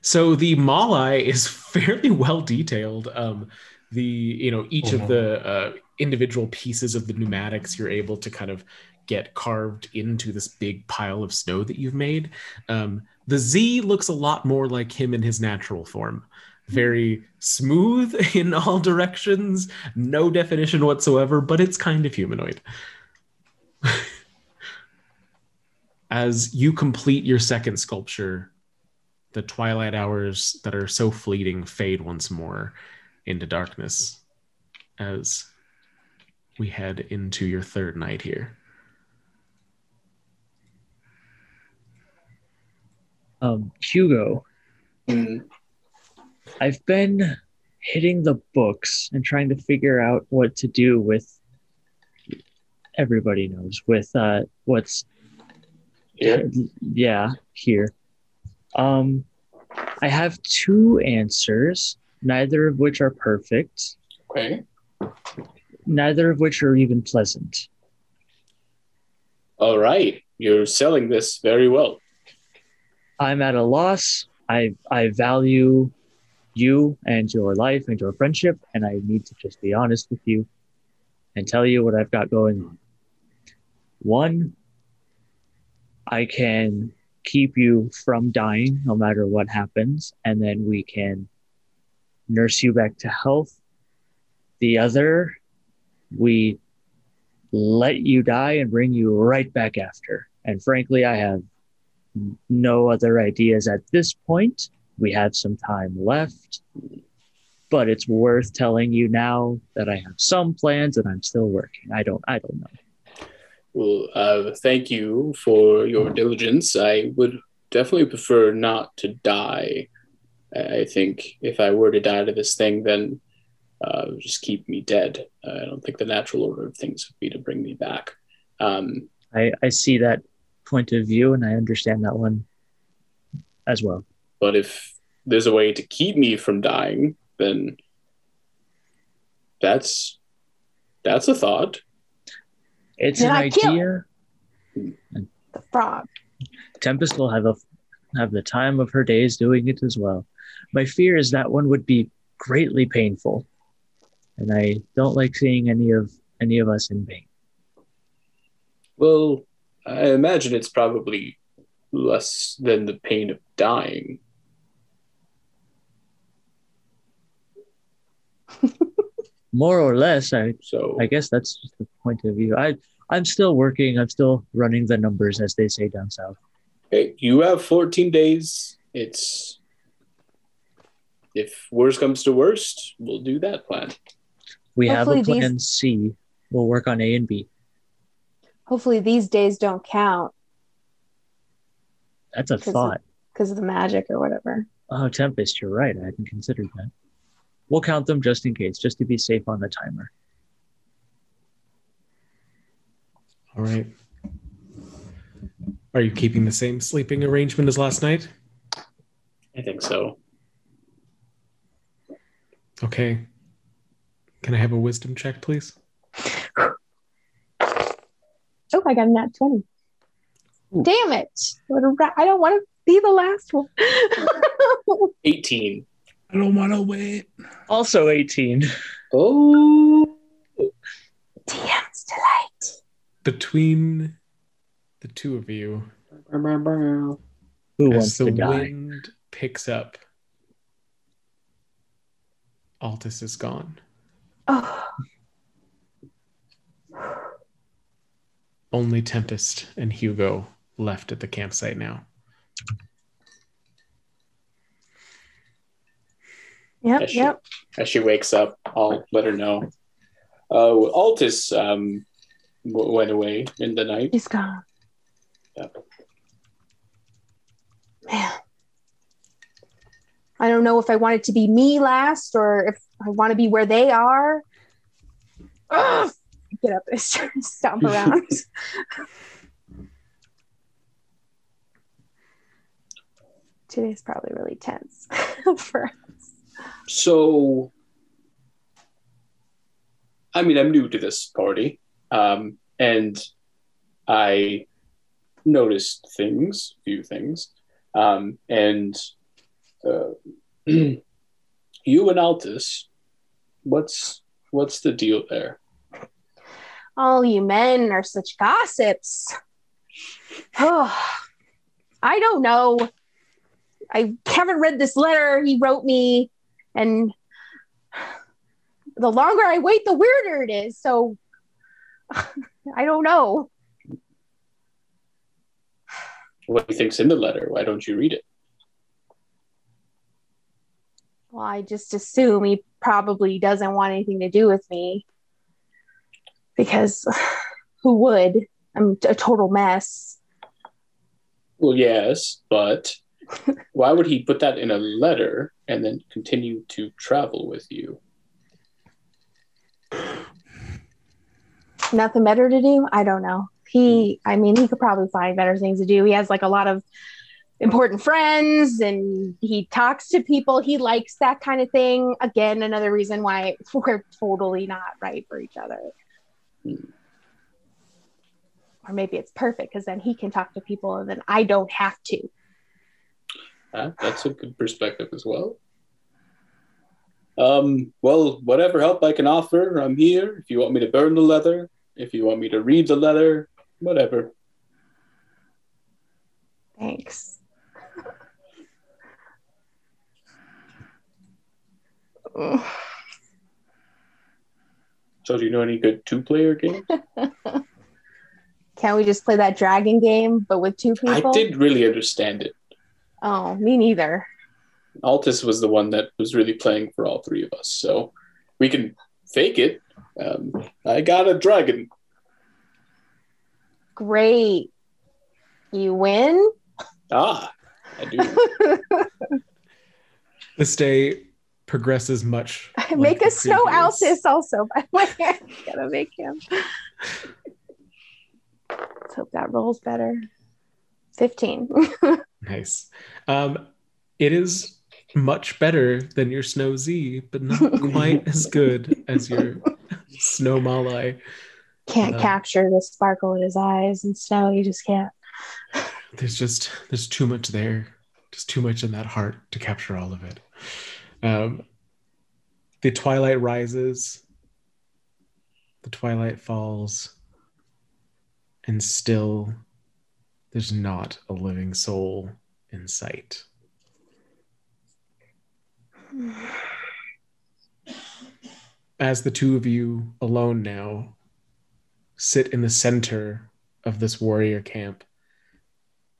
So the Malai is fairly well detailed. Um, the you know each of the uh, individual pieces of the pneumatics you're able to kind of get carved into this big pile of snow that you've made. Um, the Z looks a lot more like him in his natural form. Very smooth in all directions, no definition whatsoever, but it's kind of humanoid. As you complete your second sculpture, the twilight hours that are so fleeting fade once more into darkness as we head into your third night here. Um, Hugo, Mm. I've been hitting the books and trying to figure out what to do with everybody knows with uh what's Here. yeah here um i have two answers neither of which are perfect Okay. neither of which are even pleasant All right. You're selling this very well. i'm at a loss i i value you and your life and your friendship and i need to just be honest with you and tell you what i've got going on. One i can keep you from dying no matter what happens and then we can nurse you back to health. The other we let you die and bring you right back after. And frankly i have no other ideas at this point. We have some time left, but it's worth telling you now that I have some plans and I'm still working. I don't I don't know. Well, uh, thank you for your diligence. I would definitely prefer not to die. I I think if I were to die to this thing, then uh, just keep me dead. Uh, I don't think the natural order of things would be to bring me back. Um, I, I see that point of view and I understand that one as well. But if there's a way to keep me from dying, then that's that's a thought. It's Then an I idea. The frog. Tempest will have a have the time of her days doing it as well. My fear is that one would be greatly painful, and I don't like seeing any of any of us in pain. Well, I imagine it's probably less than the pain of dying. More or less, I So I guess that's just the point of view. I I'm still working. I'm still running the numbers, as they say down south. hey, you have 14 days. It's if worst comes to worst, we'll do that plan. We have a Hopefully these- plan C. We'll work on A and B. Hopefully these days don't count That's a of- thought. because of the magic or whatever. Oh, Tempest, you're right. I hadn't considered that. We'll count them just in case, just to be safe on the timer. All right. Are you keeping the same sleeping arrangement as last night? I think so. Okay. Can I have a wisdom check, please? Oh, I got a nat 20. Ooh. Damn it. What a ra- I don't want to be the last one. 18. I don't want to wait. Also 18. Oh, DM's delight. Between the two of you, Who wants the to die? wind picks up, Altus is gone. Oh, Only Tempest and Hugo left at the campsite now. Yep, As she, yep. as she wakes up, I'll let her know. Uh, Altus um, w- went away in the night. He's gone. Yep. Man. I don't know if I want it to be me last or if I want to be where they are. Ugh. Get up and stomp around. Today's probably really tense for. So, I mean, I'm new to this party, um, and I noticed things, few things, um, and uh, you and Altus What's what's the deal there? All you men are such gossips. Oh, I don't know. I haven't read this letter he wrote me, and the longer I wait, the weirder it is. So I don't know. What do you think's in the letter? Why don't you read it? Well, I just assume he probably doesn't want anything to do with me because who would? I'm a total mess. Well, yes, but why would he put that in a letter and then continue to travel with you? Nothing better to do? I don't know. He, I mean, he could probably find better things to do. He has like a lot of important friends and he talks to people. He likes that kind of thing. Again, another reason why we're totally not right for each other. Hmm. Or maybe it's perfect because then he can talk to people and then I don't have to. Uh, that's a good perspective as well. Um, well, whatever help I can offer, I'm here. If you want me to burn the leather, if you want me to read the letter, whatever. Thanks. So, do you know any good two player games? Can't we just play that dragon game but with two people? I did really understand it. Oh, me neither. Altus was the one that was really playing for all three of us, so we can fake it. Um, I got a dragon. Great. You win? Ah, I do. This day progresses much. like make the a snow previous. Altus also, by the way. Gotta make him. Let's hope that rolls better. 15. Nice. Um, it is much better than your Snow Z, but not quite as good as your Snow Malai. can't Uh, capture the sparkle in his eyes and snow. You just can't. There's just there's too much there, just too much in that heart to capture all of it. Um, the twilight rises, the twilight falls, and still there's not a living soul in sight. As the two of you alone now sit in the center of this warrior camp,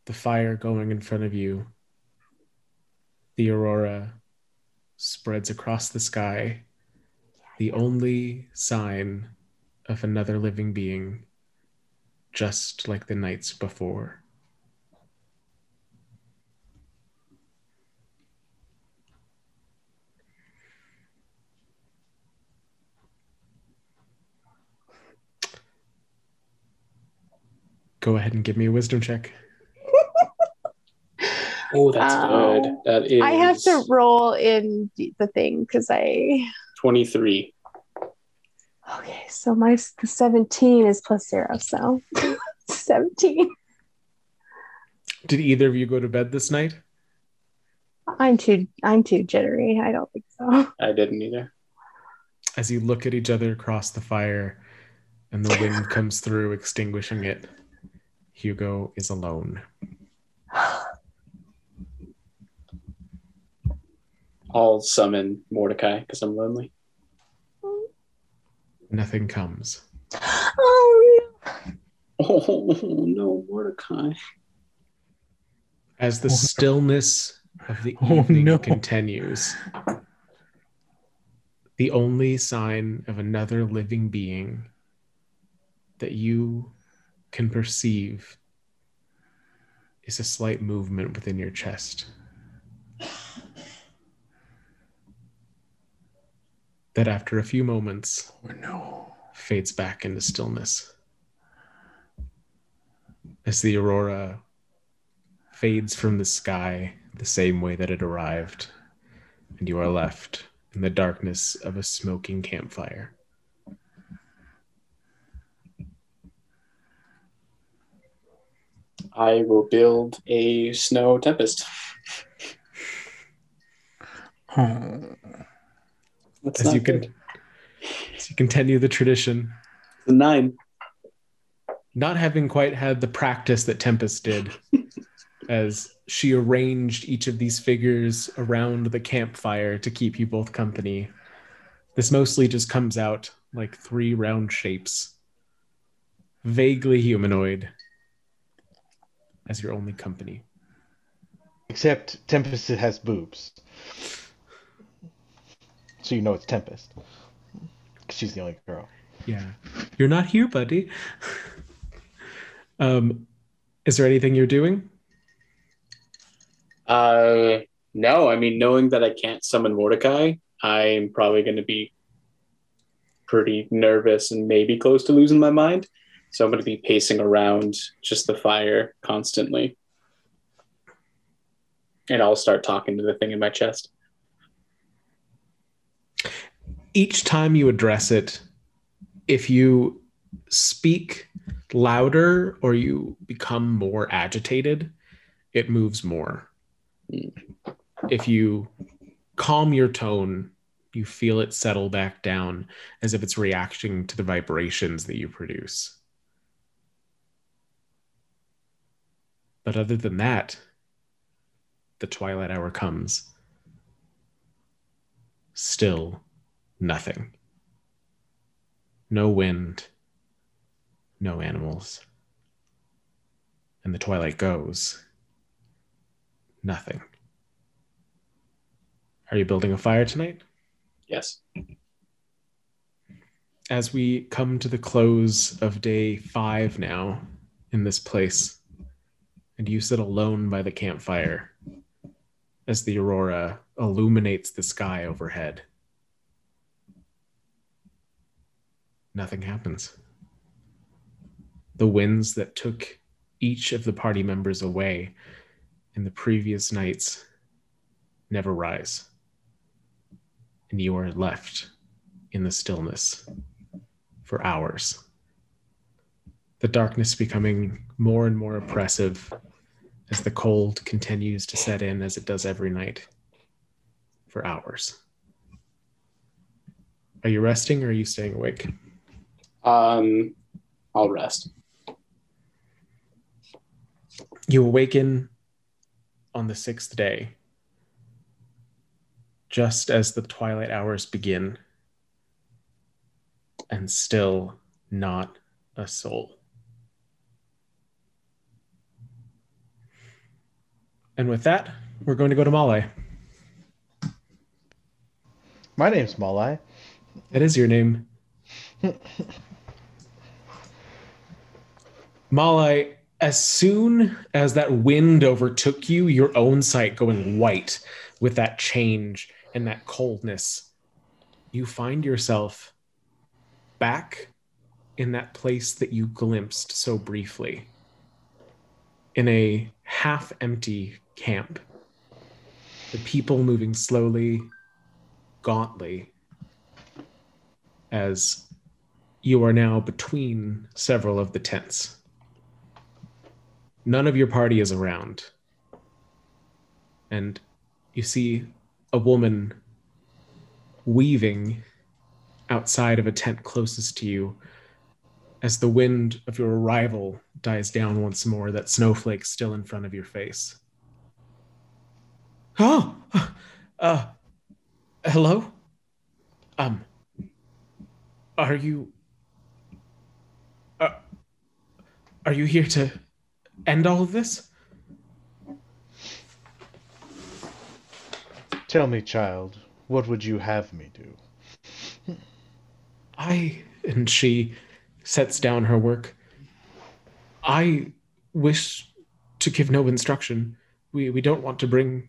the fire going in front of you, the aurora spreads across the sky, the only sign of another living being, just like the nights before. Go ahead and give me a wisdom check. Oh, that's Wow. good. That is I have to roll in the thing because I. 23. Okay, so my 17 is plus zero, so 17. Did either of you go to bed this night? I'm too I'm too jittery. I don't think so. I didn't either. As you look at each other across the fire and the wind comes through, extinguishing it, Hugo is alone. I'll summon Mordecai because I'm lonely. Nothing comes. Oh Oh no, Mordecai. As the Oh, no. stillness of the Oh, evening no. continues, the only sign of another living being that you can perceive is a slight movement within your chest. That after a few moments Oh no. fades back into stillness. As the aurora fades from the sky the same way that it arrived, and you are left in the darkness of a smoking campfire. I will build a snow tempest. Oh. That's As you can good. to continue the tradition. The nine. Not having quite had the practice that Tempest did, as she arranged each of these figures around the campfire to keep you both company. This mostly just comes out like three round shapes, vaguely humanoid, as your only company. Except Tempest has boobs. So you know it's Tempest. she's the only girl. Yeah. You're not here, buddy. um, is there anything you're doing? Uh, no, I mean, knowing that I can't summon Mordecai, I'm probably going to be pretty nervous and maybe close to losing my mind. So I'm going to be pacing around just the fire constantly. And I'll start talking to the thing in my chest. Each time you address it, if you speak louder or you become more agitated, it moves more. Hmm. If you calm your tone, you feel it settle back down as if it's reacting to the vibrations that you produce. But other than that, the twilight hour comes. Still nothing. No wind, no animals. And the twilight goes. Nothing. Are you building a fire tonight? Yes. As we come to the close of day five now in this place, and you sit alone by the campfire as the aurora illuminates the sky overhead, nothing happens. The winds that took each of the party members away in the previous nights never rise. And you are left in the stillness for hours. The darkness becoming more and more oppressive as the cold continues to set in as it does every night for hours. Are you resting or are you staying awake? Um, I'll rest. You awaken on the sixth day, just as the twilight hours begin, and still not a soul. And with that, we're going to go to Malai. My name's Malai. That is your name. Malai, as soon as that wind overtook you, your own sight going white with that change and that coldness, you find yourself back in that place that you glimpsed so briefly in a half empty camp. The people moving slowly, gauntly, as you are now between several of the tents. None of your party is around. And you see a woman weaving outside of a tent closest to you as the wind of your arrival dies down once more, that snowflake still in front of your face. Oh, uh, hello? Um, are you, uh, are you here to end all of this? Tell me, child, what would you have me do? I, and she sets down her work. I wish to give no instruction. We, we don't want to bring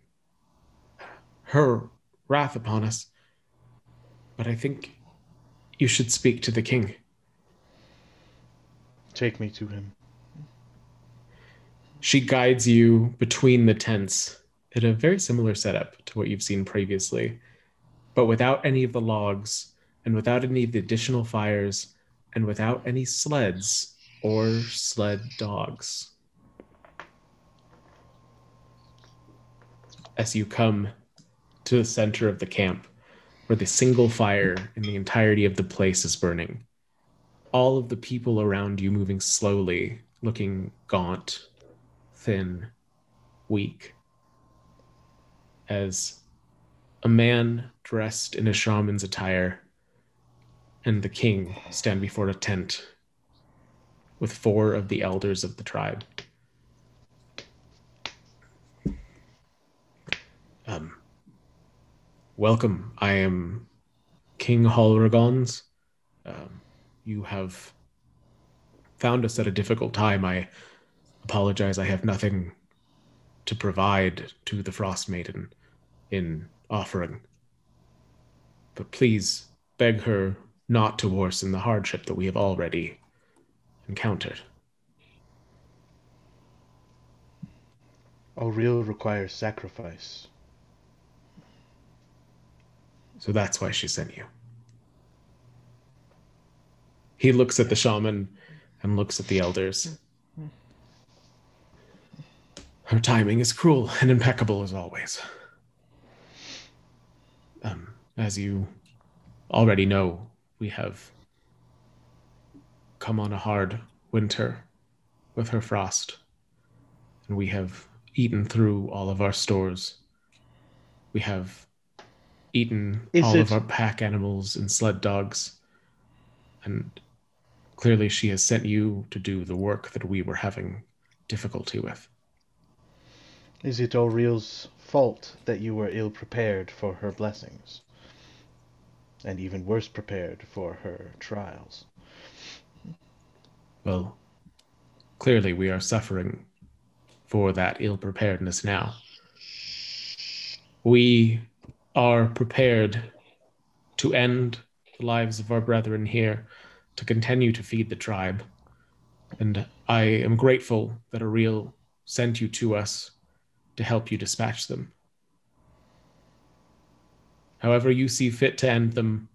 her wrath upon us. But I think you should speak to the king. Take me to him. She guides you between the tents at a very similar setup to what you've seen previously, but without any of the logs and without any of the additional fires and without any sleds or sled dogs. As you come to the center of the camp, where the single fire in the entirety of the place is burning. All of the people around you moving slowly, looking gaunt, thin, weak. As a man dressed in a shaman's attire and the king stand before a tent with four of the elders of the tribe. Um, welcome. I am King Halragons. Um, you have found us at a difficult time. I apologize. I have nothing to provide to the Frost Maiden in offering. But please beg her not to worsen the hardship that we have already encountered. Auril requires sacrifice. So that's why she sent you. He looks at the shaman and looks at the elders. Her timing is cruel and impeccable as always. Um, as you already know, we have come on a hard winter with her frost, and we have eaten through all of our stores. We have eaten Is all it- of our pack animals and sled dogs, and clearly she has sent you to do the work that we were having difficulty with. Is it Auril's fault that you were ill prepared for her blessings? And even worse prepared for her trials? Well, clearly we are suffering for that ill preparedness now. We are prepared to end the lives of our brethren here, to continue to feed the tribe. And I am grateful that Auril sent you to us to help you dispatch them. However, you see fit to end them,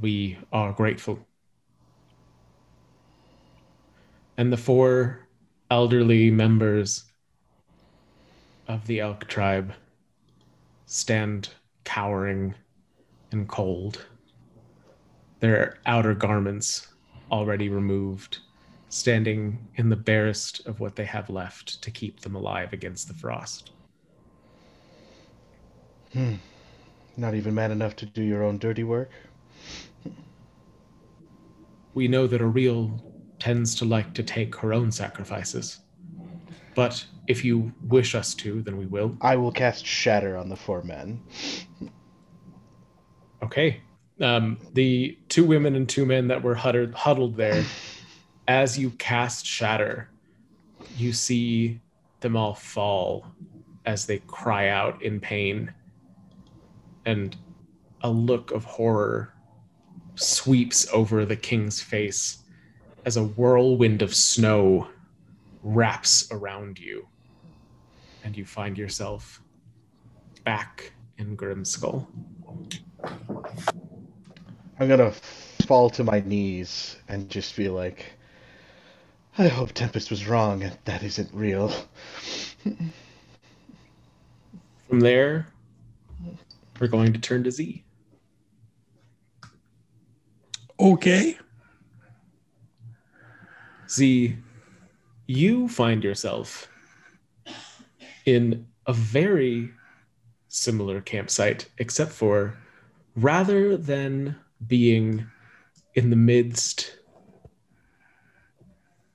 we are grateful. And the four elderly members of the elk tribe stand cowering and cold, their outer garments already removed, standing in the barest of what they have left to keep them alive against the frost. Hmm. Not even man enough to do your own dirty work? We know that Auril tends to like to take her own sacrifices. But if you wish us to, then we will. I will cast Shatter on the four men. Okay. Um, the two women and two men that were huddled, huddled there, as you cast Shatter, you see them all fall as they cry out in pain. And a look of horror sweeps over the king's face as a whirlwind of snow wraps around you. And you find yourself back in Grimskalle. I'm gonna fall to my knees and just feel like, I hope Tempest was wrong and that isn't real. From there, we're going to turn to Z. Okay. Z, you find yourself in a very similar campsite, except for rather than being in the midst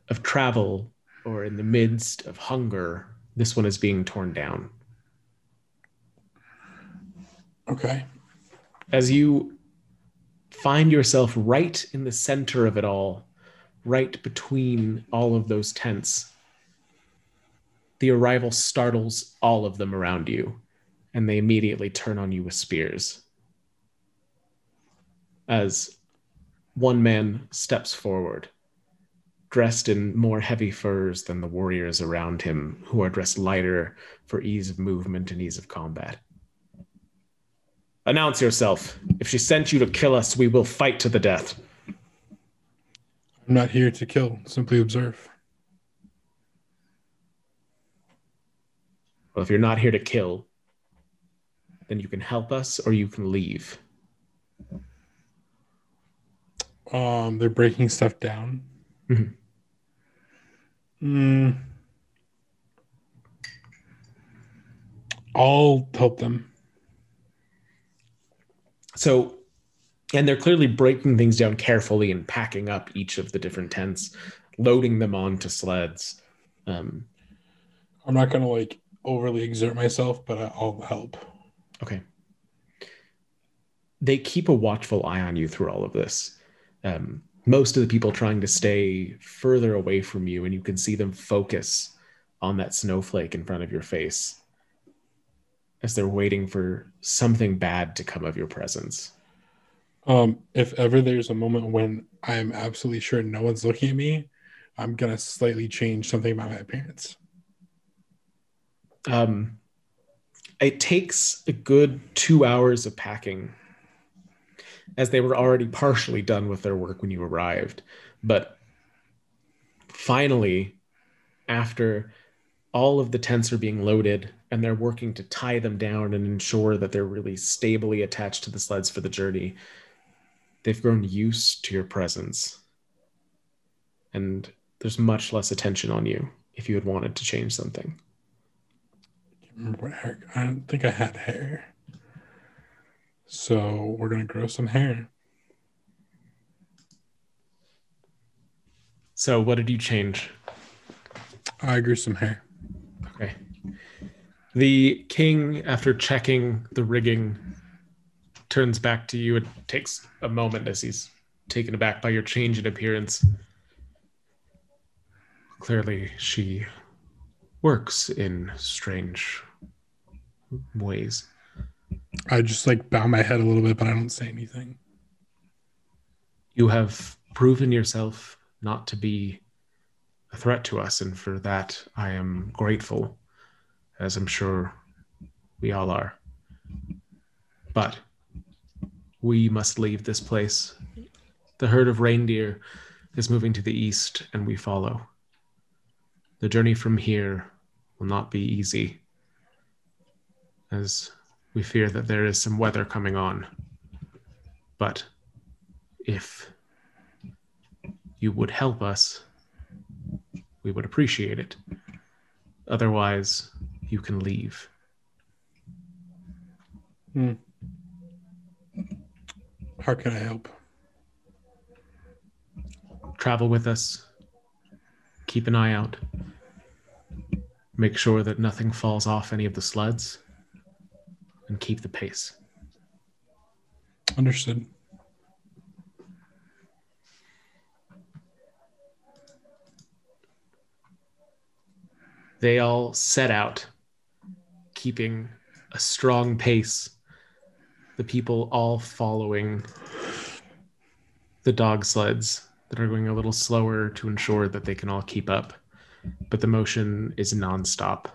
of travel or in the midst of hunger, this one is being torn down. Okay. as you find yourself right in the center of it all, right between all of those tents, the arrival startles all of them around you, and they immediately turn on you with spears. As one man steps forward, dressed in more heavy furs than the warriors around him, who are dressed lighter for ease of movement and ease of combat. Announce yourself. If she sent you to kill us, we will fight to the death. I'm not here to kill, simply observe. Well, if you're not here to kill, then you can help us or you can leave. Um, they're breaking stuff down. Mhm. Mm. I'll help them. So, and they're clearly breaking things down carefully and packing up each of the different tents, loading them onto sleds. Um, I'm not gonna like overly exert myself, but I'll help. okay. They keep a watchful eye on you through all of this. Um, most of the people trying to stay further away from you, and you can see them focus on that snowflake in front of your face as they're waiting for something bad to come of your presence. Um, if ever there's a moment when I am absolutely sure no one's looking at me, I'm gonna slightly change something about my appearance. um, it takes a good two hours of packing as they were already partially done with their work when you arrived but finally after all of the tents are being loaded and they're working to tie them down and ensure that they're really stably attached to the sleds for the journey they've grown used to your presence and there's much less attention on you if you had wanted to change something remember what hair. I don't think I had hair. So we're gonna grow some hair. So, what did you change? I grew some hair. Okay. The king, after checking the rigging, turns back to you. It takes a moment as he's taken aback by your change in appearance. Clearly, she works in strange ways. I just like bow my head a little bit, but I don't say anything. You have proven yourself not to be a threat to us, and for that I am grateful, as I'm sure we all are. But we must leave this place. The herd of reindeer is moving to the east, and we follow. The journey from here will not be easy, as we fear that there is some weather coming on. But if you would help us, we would appreciate it. Otherwise, you can leave. Hmm. How can I help? Travel with us. Keep an eye out. Make sure that nothing falls off any of the sleds. And keep the pace. Understood. They all set out, keeping a strong pace. The people all following the dog sleds that are going a little slower to ensure that they can all keep up. But the motion is nonstop.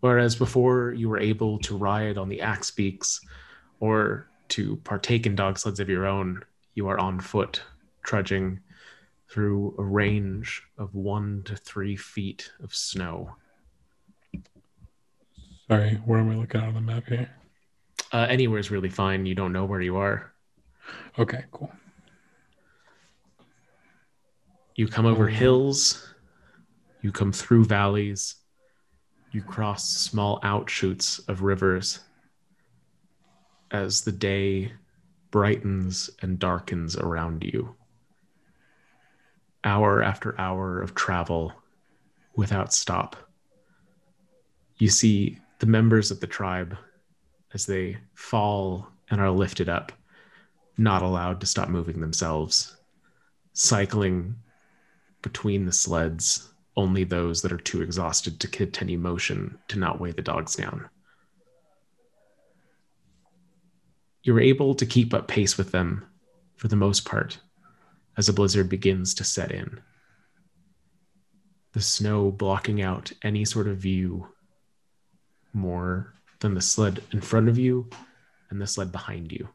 Whereas before you were able to ride on the axe beaks or to partake in dog sleds of your own, you are on foot, trudging through a range of one to three feet of snow. Sorry, where am I looking on the map here? Uh, anywhere is really fine. You don't know where you are. Okay, cool. You come over hills, you come through valleys, you cross small outshoots of rivers as the day brightens and darkens around you. Hour after hour of travel without stop. You see the members of the tribe as they fall and are lifted up, not allowed to stop moving themselves, cycling between the sleds, only those that are too exhausted to continue motion to not weigh the dogs down. You're able to keep up pace with them for the most part as a blizzard begins to set in. The snow blocking out any sort of view more than the sled in front of you and the sled behind you.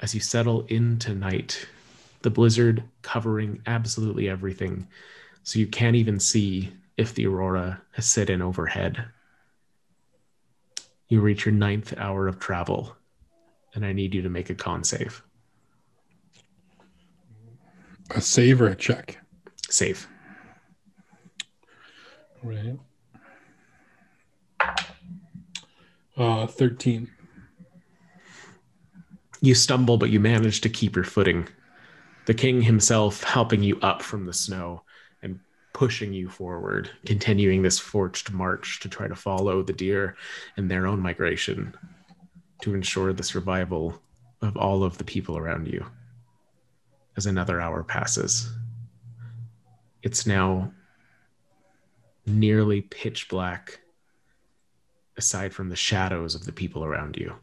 As you settle into night, the blizzard covering absolutely everything, so you can't even see if the aurora has set in overhead. You reach your ninth hour of travel, and I need you to make a con save. A save or a check? Save. Right. Uh, 13. You stumble, but you manage to keep your footing. The king himself helping you up from the snow and pushing you forward, continuing this forged march to try to follow the deer in their own migration to ensure the survival of all of the people around you. As another hour passes, it's now nearly pitch black, aside from the shadows of the people around you.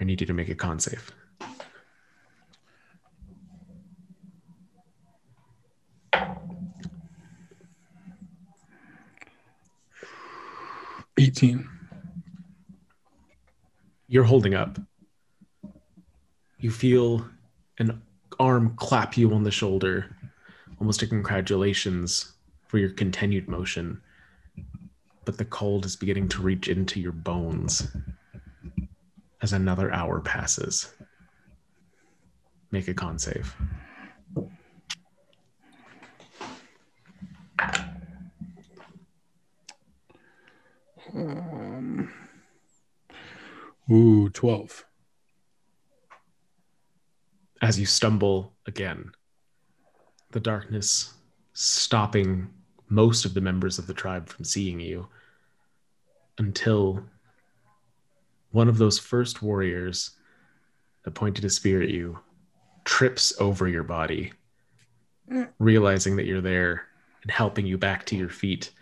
I need you to make a con save. Eighteen. You're holding up. You feel an arm clap you on the shoulder, almost a congratulations for your continued motion. But the cold is beginning to reach into your bones as another hour passes. Make a con save. Um, ooh, 12. As you stumble again, the darkness stopping most of the members of the tribe from seeing you until one of those first warriors that pointed a spear at you trips over your body, mm. realizing that you're there and helping you back to your feet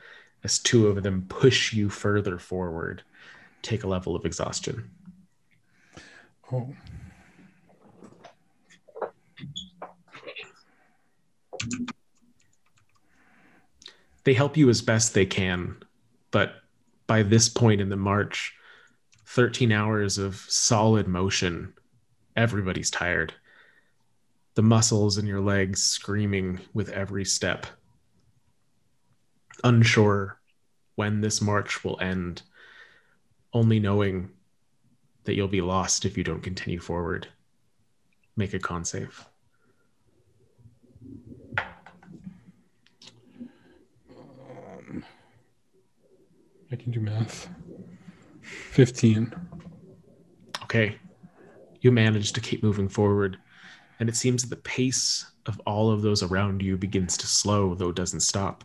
as two of them push you further forward. Take a level of exhaustion. Oh. They help you as best they can, but by this point in the march, 13 hours of solid motion, everybody's tired. The muscles in your legs screaming with every step. Unsure when this march will end, only knowing that you'll be lost if you don't continue forward. Make a con save. I can do math. 15. Okay. You manage to keep moving forward, and it seems that the pace of all of those around you begins to slow, though it doesn't stop,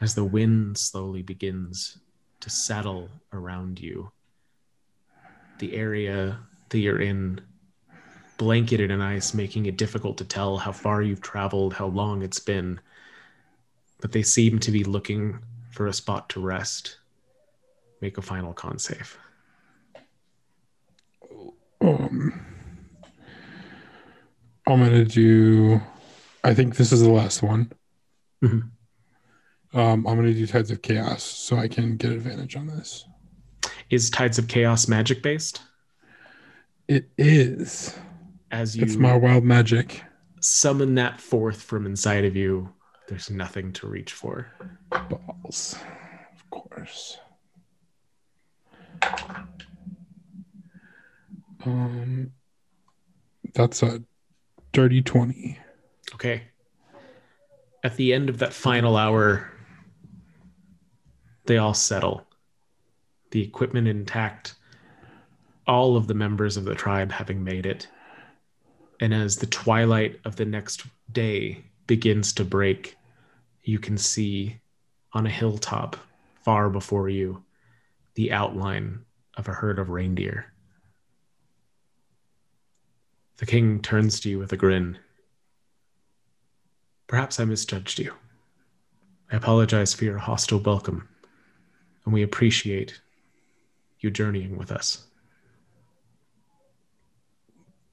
as the wind slowly begins to settle around you. The area that you're in, blanketed in ice, making it difficult to tell how far you've traveled, how long it's been. But they seem to be looking for a spot to rest. Make a final con save. Um, I'm gonna do. I think this is the last one. Mhm. Um, I'm gonna do Tides of Chaos so I can get advantage on this. Is Tides of Chaos magic based? It is. As you It's my wild magic. summon that forth from inside of you, there's nothing to reach for. Balls, of course. Um, that's a dirty twenty. Okay. At the end of that final hour, they all settle. The equipment intact, all of the members of the tribe having made it. And as the twilight of the next day begins to break, you can see on a hilltop far before you the outline of a herd of reindeer. The king turns to you with a grin. Perhaps I misjudged you. I apologize for your hostile welcome, and we appreciate you journeying with us.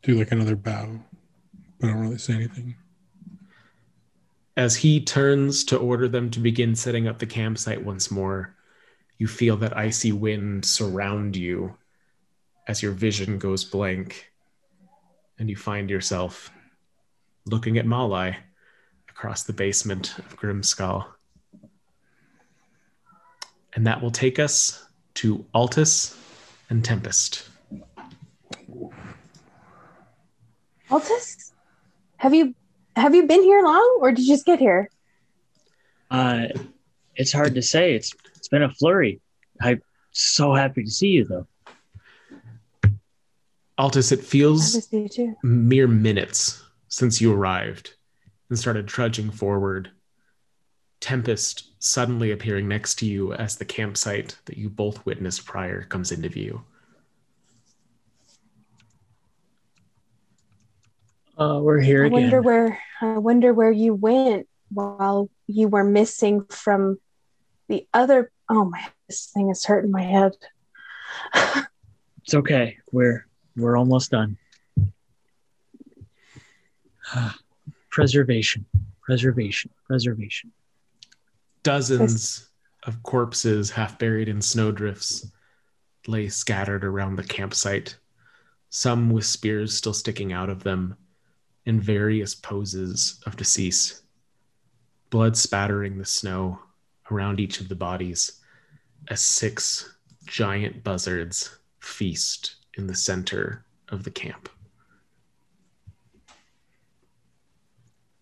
Do like another bow, but I don't really say anything. As he turns to order them to begin setting up the campsite once more, you feel that icy wind surround you as your vision goes blank, and you find yourself looking at Malai across the basement of Grimskalle. And that will take us to Altus and Tempest. Altus, have you have you been here long, or did you just get here? Uh, it's hard to say. It's it's been a flurry. I'm so happy to see you, though. Altus, it feels missed you too. mere minutes since you arrived and started trudging forward. Tempest suddenly appearing next to you as the campsite that you both witnessed prior comes into view. Uh, we're here I again. wonder where I wonder where you went while you were missing from the other. Oh my, this thing is hurting my head. It's okay. We're we're almost done. preservation, preservation, preservation. Dozens of corpses, half buried in snowdrifts, lay scattered around the campsite, some with spears still sticking out of them, in various poses of decease. Blood spattering the snow around each of the bodies as six giant buzzards feast in the center of the camp.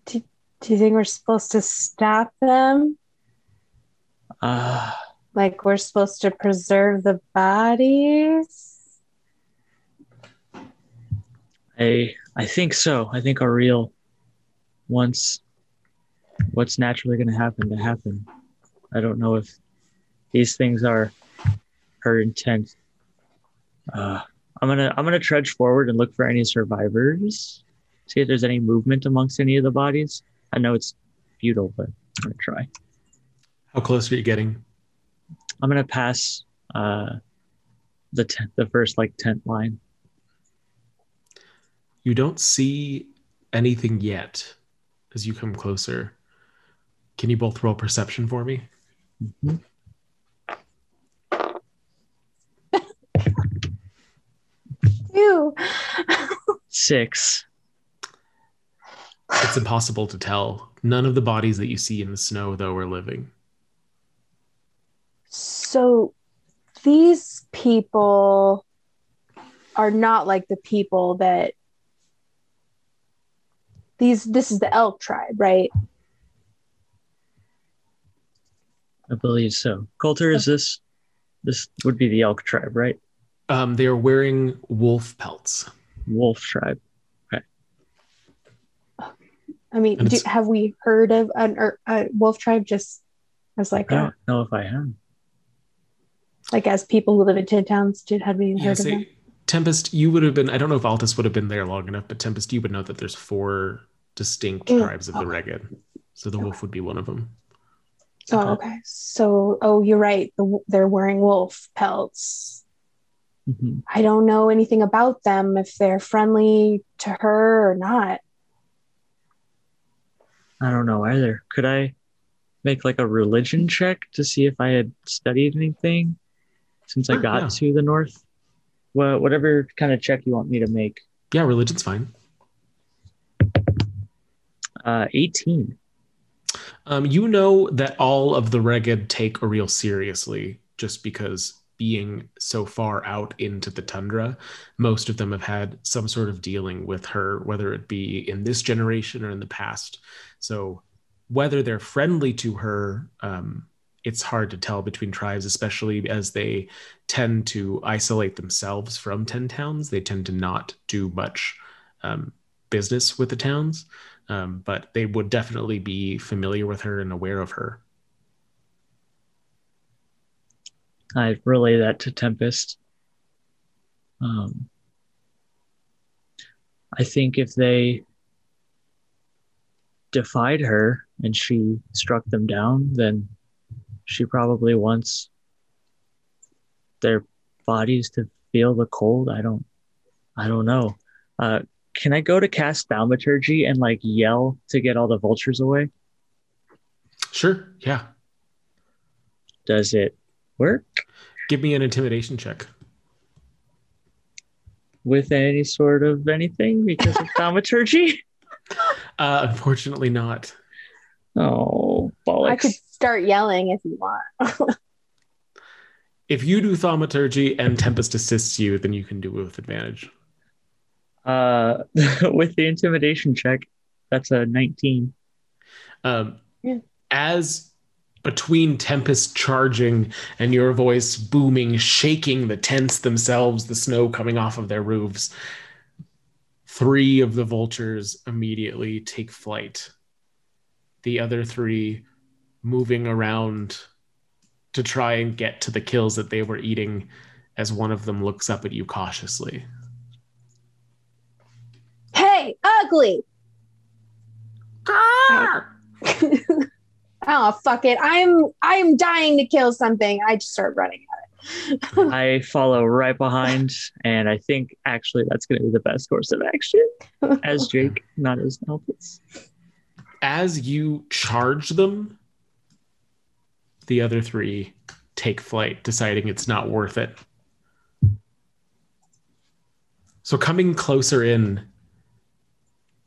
Do you think we're supposed to stop them? Uh, Like we're supposed to preserve the bodies? I I think so. I think Auril wants what's naturally going to happen to happen. I don't know if these things are her intent. Uh, I'm gonna I'm gonna trudge forward and look for any survivors. See if there's any movement amongst any of the bodies. I know it's futile, but I'm gonna try. How close are you getting? I'm gonna pass uh, the tent, the first like tent line. You don't see anything yet as you come closer. Can you both roll perception for me? Mhm. Ew. Six. It's impossible to tell. None of the bodies that you see in the snow, though, are living. So these people are not like the people that these this is the elk tribe, right? I believe so. Coulter, is this this would be the elk tribe, right? Um, they are wearing wolf pelts. Wolf tribe. Okay. I mean, do, have we heard of an er, a wolf tribe just as like I a, don't know if I have. like as people who live in Ten-Towns? Did have we Yeah, heard of them? Tempest, you would have been, I don't know if Altus would have been there long enough, but Tempest, you would know that there's four distinct Mm, tribes of the okay. Reghed. So the wolf would be one of them. Oh, okay. So, oh, you're right. The, they're wearing wolf pelts. Mhm. I don't know anything about them if they're friendly to her or not. I don't know either. Could I make like a religion check to see if I had studied anything since I Sure, got yeah. to the north? Well, whatever kind of check you want me to make. Yeah, religion's fine. Uh, 18. Um, you know that all of the Reghed take Auril seriously just because being so far out into the tundra, most of them have had some sort of dealing with her, whether it be in this generation or in the past. So whether they're friendly to her, um, it's hard to tell between tribes, especially as they tend to isolate themselves from 10 towns. They tend to not do much um, business with the towns um, but they would definitely be familiar with her and aware of her. I relay that to Tempest. Um, I think if they defied her and she struck them down, then she probably wants their bodies to feel the cold. I don't, I don't know. Uh, can I go to cast thaumaturgy and like yell to get all the vultures away? Sure, yeah. Does it work Give me an intimidation check. with any sort of anything because of thaumaturgy? Uh, unfortunately, not. Oh, bollocks. I could start yelling if you want. if you do thaumaturgy and Tempest assists you, then you can do it with advantage. Uh, with the intimidation check, that's a 19. Um, Yeah. As between Tempest charging and your voice booming, shaking the tents themselves, the snow coming off of their roofs, three of the vultures immediately take flight. The other three moving around to try and get to the kills that they were eating as one of them looks up at you cautiously. Hey, ugly. Ah! oh fuck it. I'm I'm dying to kill something. I just start running at it. I follow right behind, and I think actually that's going to be the best course of action as Jake, not as Elvis. as you charge them, the other three take flight, deciding it's not worth it. So, coming closer in,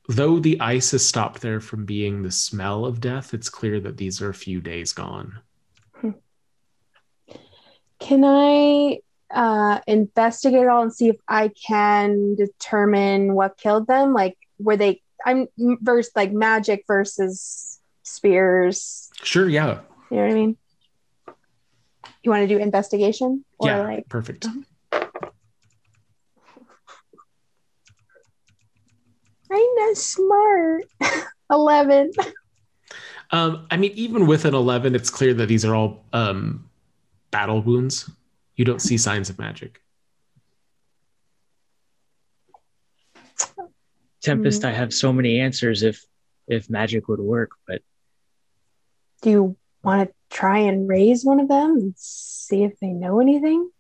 though the ice has stopped there from being the smell of death, it's clear that these are a few days gone. Can I uh investigate it all and see if I can determine what killed them? Like were they I'm versus like magic versus spears. Sure, yeah. You know what I mean? You want to do investigation? Or yeah, like perfect. I'm not smart. Eleven. Um, I mean, even with an 11, it's clear that these are all um, battle wounds. You don't see signs of magic. Tempest, Hmm. I have so many answers if if magic would work, but Do you want to try and raise one of them and see if they know anything?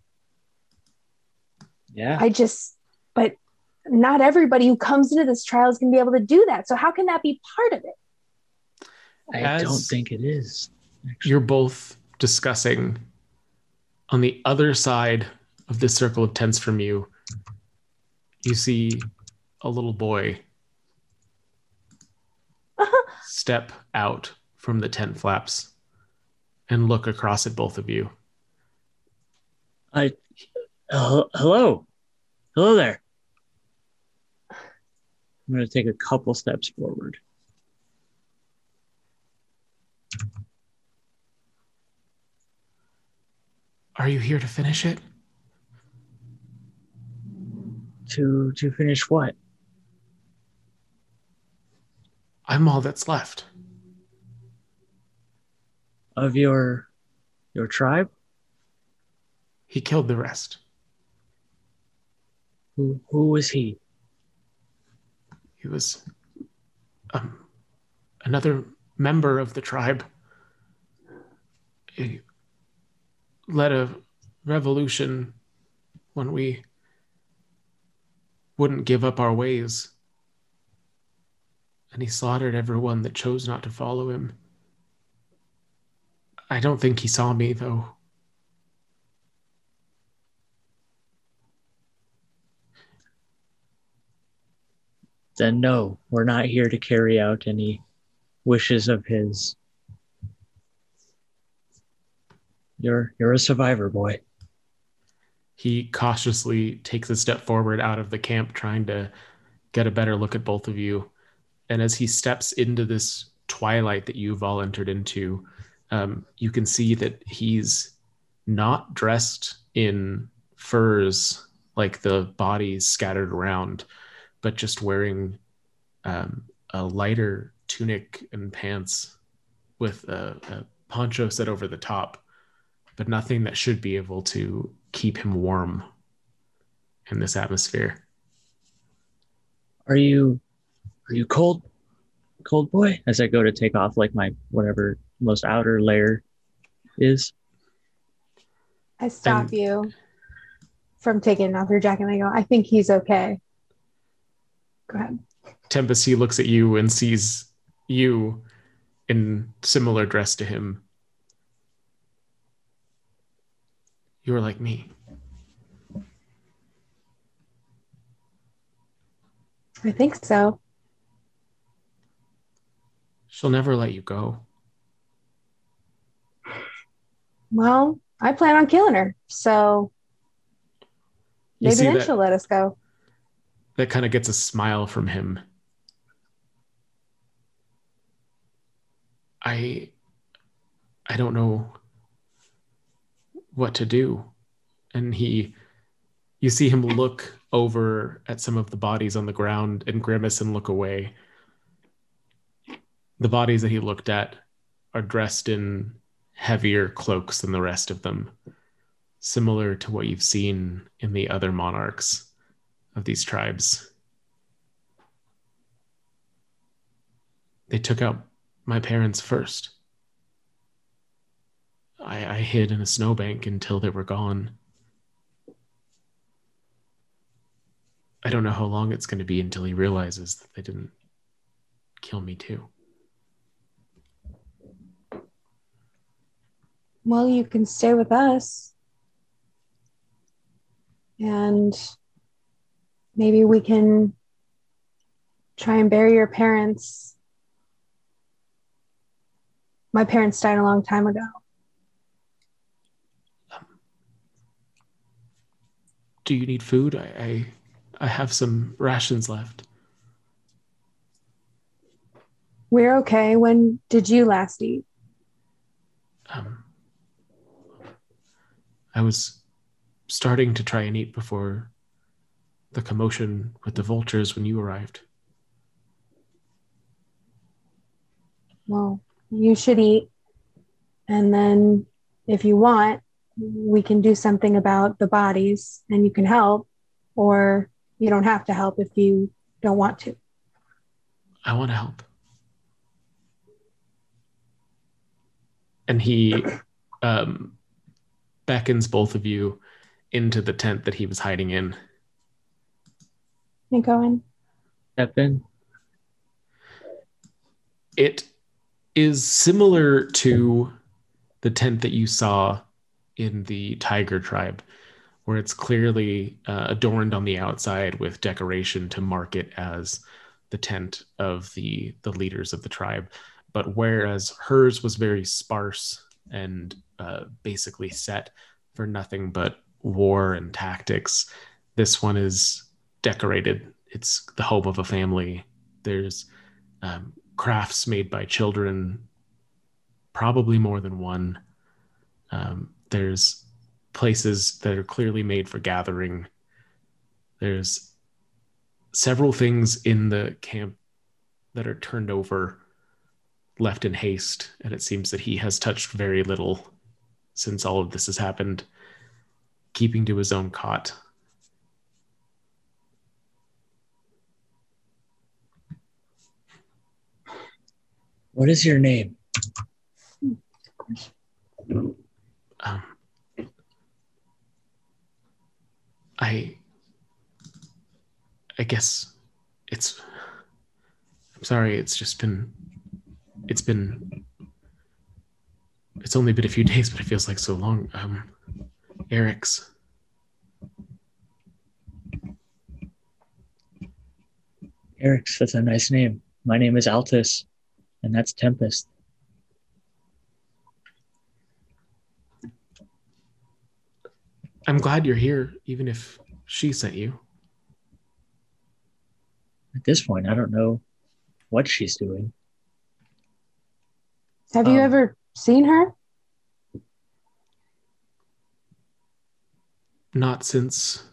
yeah. I just, but not everybody who comes into this trial is going to be able to do that. So how can that be part of it? I As- don't think it is. actually. you're both discussing on the other side of this circle of tents from you you see a little boy uh-huh. step out from the tent flaps and look across at both of you I Hel- hello, hello there. I'm going to take a couple steps forward. are you here to finish it To to finish what? i'm all that's left Of your your tribe? he killed the rest Who who was he? He was um, another member of the tribe. He led a revolution when we wouldn't give up our ways. And he slaughtered everyone that chose not to follow him. I don't think he saw me, though. Then no, we're not here to carry out any wishes of his. You're you're a survivor, boy. He cautiously takes a step forward out of the camp, trying to get a better look at both of you. And as he steps into this twilight that you've all entered into, um, you can see that he's not dressed in furs like the bodies scattered around, but just wearing um, a lighter tunic and pants with a, a poncho set over the top, but nothing that should be able to keep him warm in this atmosphere. Are you are you cold? Cold boy? As I go to take off like my whatever most outer layer is. I stop And- you from taking off your jacket and I go, I think he's okay. Go ahead. Tempest, he looks at you and sees you in similar dress to him. You're like me. I think so. She'll never let you go. Well, I plan on killing her. So You maybe then that- she'll let us go. That kind of gets a smile from him. I I don't know what to do. And he you see him look over at some of the bodies on the ground and grimace and look away. The bodies that he looked at are dressed in heavier cloaks than the rest of them, similar to what you've seen in the other monarchs of these tribes. They took out my parents first. I, I hid in a snowbank until they were gone. I don't know how long it's going to be until he realizes that they didn't kill me too. Well, you can stay with us. And maybe we can try and bury your parents. My parents died a long time ago. Do you need food? I, I, I have some rations left. We're okay. When did you last eat? Um, I was starting to try and eat before the commotion with the vultures when you arrived. Well, you should eat. And then if you want, we can do something about the bodies and you can help, or you don't have to help if you don't want to. I want to help. And he um, beckons both of you into the tent that he was hiding in. You go in. Step in. It is similar to the tent that you saw in the tiger tribe, where it's clearly uh, adorned on the outside with decoration to mark it as the tent of the the leaders of the tribe. But whereas hers was very sparse and uh, basically set for nothing but war and tactics, this one is decorated. It's the home of a family. There's um, crafts made by children, probably more than one. Um, there's places that are clearly made for gathering. There's several things in the camp that are turned over, left in haste, and it seems that he has touched very little since all of this has happened, keeping to his own cot. What is your name? um, I I guess it's I'm sorry, it's just been it's been it's only been a few days, but it feels like so long. Um Eric's Eric's. That's a nice name. My name is Altus, and that's Tempest. I'm glad you're here, even if she sent you. At this point, I don't know what she's doing. Have you Um, ever seen her? Not since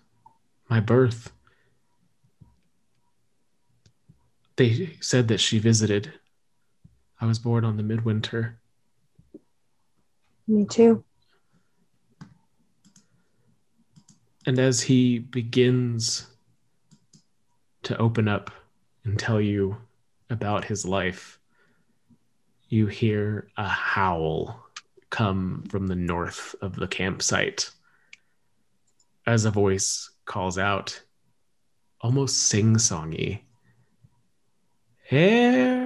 my birth. They said that she visited. I was born on the midwinter. Me too. And as he begins to open up and tell you about his life, you hear a howl come from the north of the campsite as a voice calls out, almost sing songy.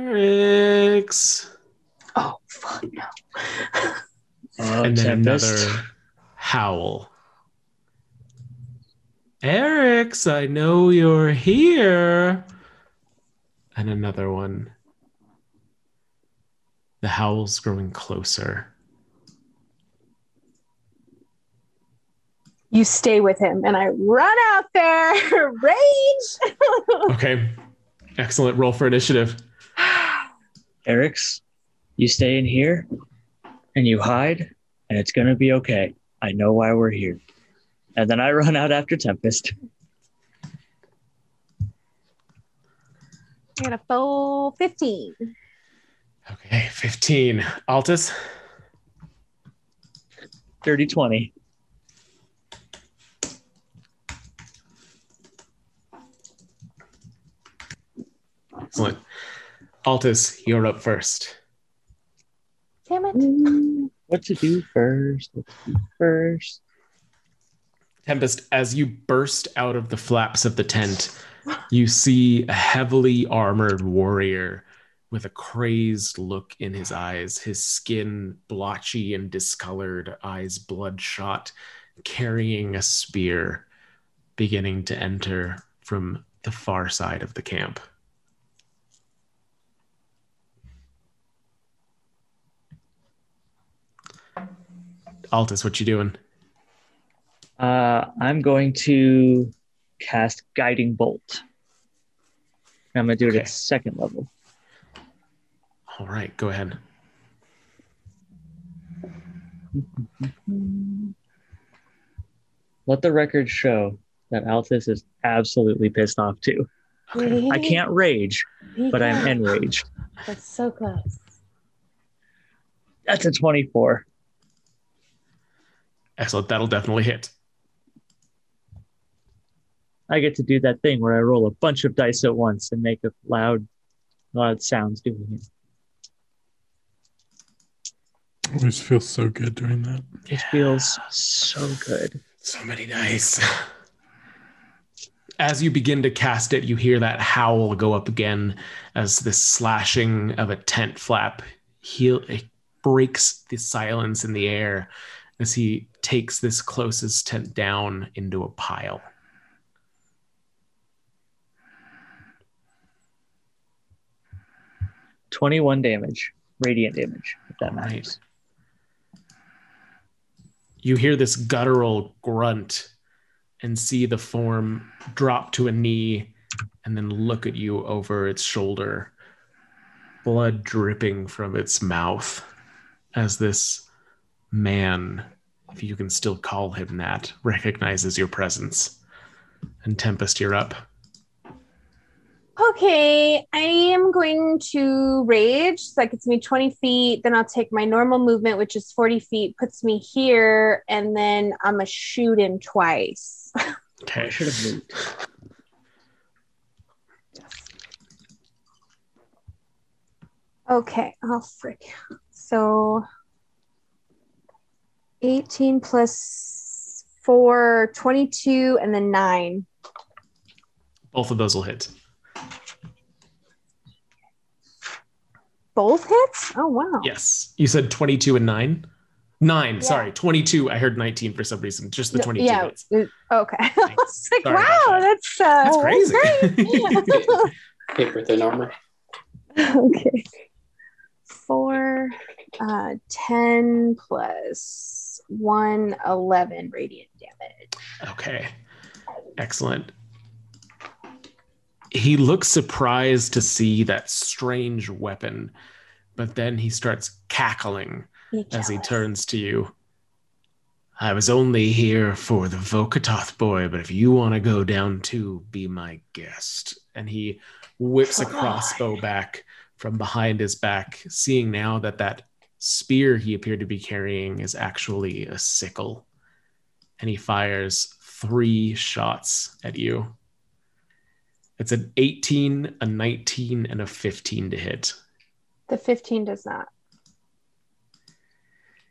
Eric's. Oh, fuck no. Oh, and then Tempest. another howl. Eric's, I know you're here. And another one. The howl's growing closer. You stay with him, and I run out there, rage. Okay. Excellent. Roll for initiative. Eric's, you stay in here and you hide, and it's gonna be okay. I know why we're here. And then I run out after Tempest. I got a full 15. Okay. 15. Altus. Dirty 20. Excellent. Altus, you're up first. Damn it. Mm, what to do first? What to do first? Tempest, as you burst out of the flaps of the tent, you see a heavily armored warrior with a crazed look in his eyes, his skin blotchy and discolored, eyes bloodshot, carrying a spear, beginning to enter from the far side of the camp. Altus, what you doing? Uh, I'm going to cast Guiding Bolt. I'm going to do it at second level. All right, go ahead. Let the record show that Altus is absolutely pissed off too. I can't rage, but I'm enraged. That's so close. That's a 24. Excellent. That'll definitely hit. I get to do that thing where I roll a bunch of dice at once and make a loud, loud sounds doing it. Always feels so good doing that. It feels so good. So many dice. As you begin to cast it, you hear that howl go up again as this slashing of a tent flap he it breaks the silence in the air as he takes this closest tent down into a pile. Twenty-one damage, radiant damage, if that Right. matters. You hear this guttural grunt and see the form drop to a knee and then look at you over its shoulder, blood dripping from its mouth as this man, if you can still call him that, recognizes your presence. And Tempest, you're up. Okay, I am going to rage. So that gets me 20 feet. Then I'll take my normal movement, which is 40 feet, puts me here, and then I'm going to shoot him twice. I Okay. should have moved. Okay, oh, frick. So 18 plus 4, 22, and then 9. Both of those will hit. Both hits? Oh, wow. Yes. You said 22 and 9? 9, Yeah. sorry. 22. I heard 19 for some reason. Just the No, 22 yeah. hits. Okay. I was like, Sorry wow, that. that's, uh, That's crazy. great. Paper thin armor. okay. Four, uh, 10 plus 1, 11 radiant damage. Okay. Excellent. He looks surprised to see that strange weapon, but then he starts cackling as he turns to you. I was only here for the Vokatoth boy, but if you want to go down too, be my guest. And he whips a crossbow back from behind his back, seeing now that that spear he appeared to be carrying is actually a sickle. And he fires three shots at you. It's an 18, a 19, and a 15 to hit. The 15 does not.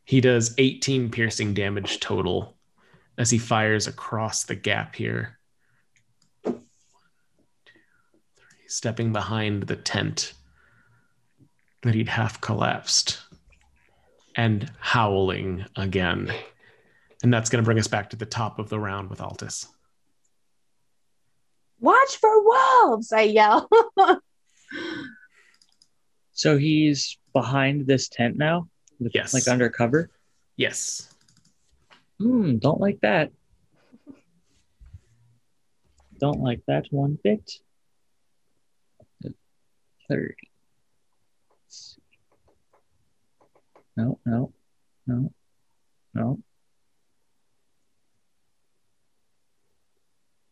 He does 18 piercing damage total as he fires across the gap here. Stepping behind the tent that he'd half collapsed and howling again. And that's going to bring us back to the top of the round with Altus. Watch for wolves, I yell. So he's behind this tent now, with- Yes. like undercover? Yes. Hmm, don't like that. don't like that one bit. 30. Let's see. No, no, no, no.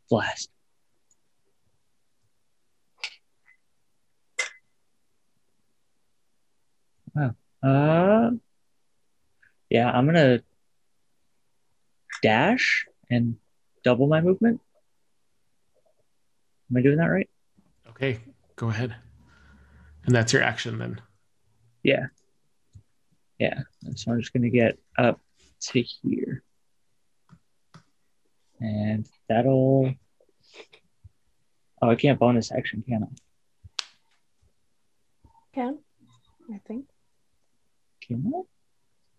Blast. Wow. Uh, yeah, I'm gonna dash and double my movement. Am I doing that right? Okay, go ahead. And that's your action then. Yeah. Yeah. So I'm just gonna get up to here. And that'll Oh, I can't bonus action, can I? Can I think? Can I?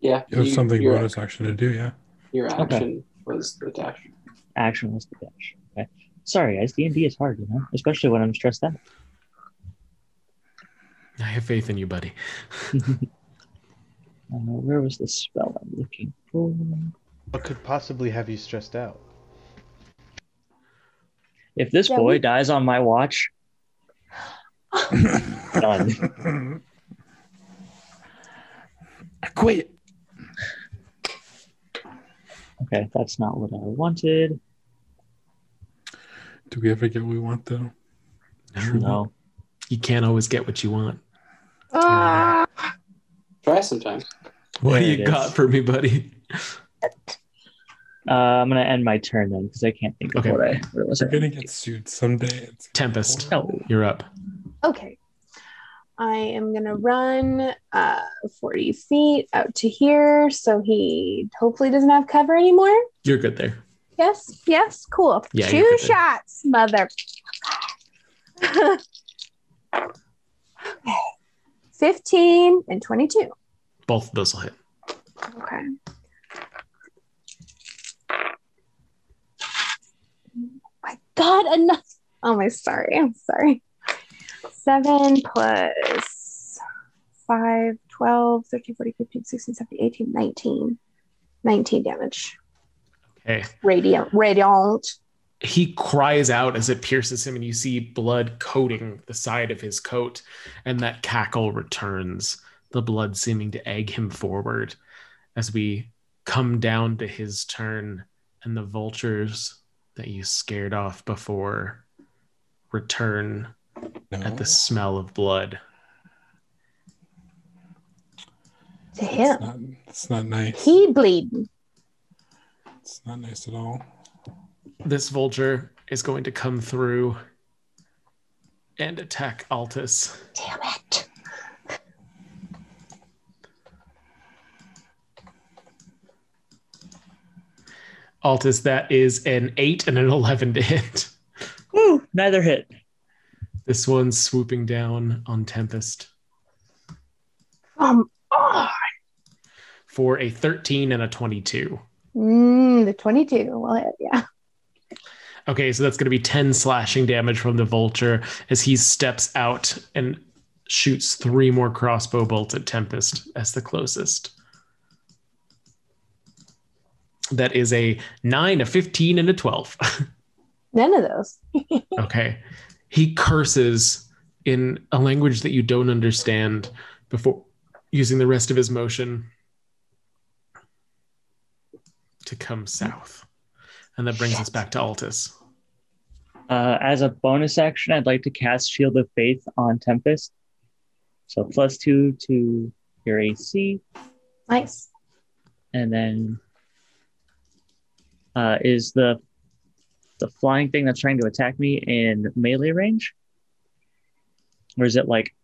Yeah. You have you- something your, bonus action to do, yeah. Your Okay. action was the dash. Action was the dash. Okay. Sorry, guys, D and D is hard, you know, especially when I'm stressed out. I have faith in you, buddy. Uh, where was the spell I'm looking for? What could possibly have you stressed out? If this Yeah, boy we- dies on my watch, done. I quit. Okay, that's not what I wanted. Do we ever get what we want though? No. You can't always get what you want. Ah, Try sometime. What do it you is. got for me, buddy? Uh, I'm gonna end my turn then because I can't think of Okay. what I what it was. We're gonna get sued someday. It's Tempest, No. you're up. okay. I am gonna run uh 40 feet out to here so he hopefully doesn't have cover anymore. You're good there. Yes, yes, cool. Yeah, Two you're good then. shots, mother. 15 and 22. Both of those will hit. Okay. My God, enough. Oh, my sorry. I'm sorry. Seven plus five, 12, 13, 14, 15, 16, 17, 18, 19. 19 damage. Okay. Radiant. Radiant. He cries out as it pierces him, and you see blood coating the side of his coat, and that cackle returns, the blood seeming to egg him forward as we come down to his turn, and the vultures that you scared off before return no. at the smell of blood. To It's him. not, it's not nice. He bleeding. It's not nice at all. This vulture is going to come through and attack Altus. Damn it. Altus, that is an 8 and an 11 to hit. Woo! Neither hit. This one's swooping down on Tempest Um, oh, for a 13 and a 22. mm, the 22 will hit. Yeah. Okay, so that's going to be 10 slashing damage from the vulture as he steps out and shoots three more crossbow bolts at Tempest as the closest. That is a 9, a 15, and a 12. None of those. okay. He curses in a language that you don't understand before using the rest of his motion to come south. And that brings us back to Altus. Uh, as a bonus action, I'd like to cast Shield of Faith on Tempest. So plus two to your AC, Nice. and then uh, is the the flying thing that's trying to attack me in melee range, or is it like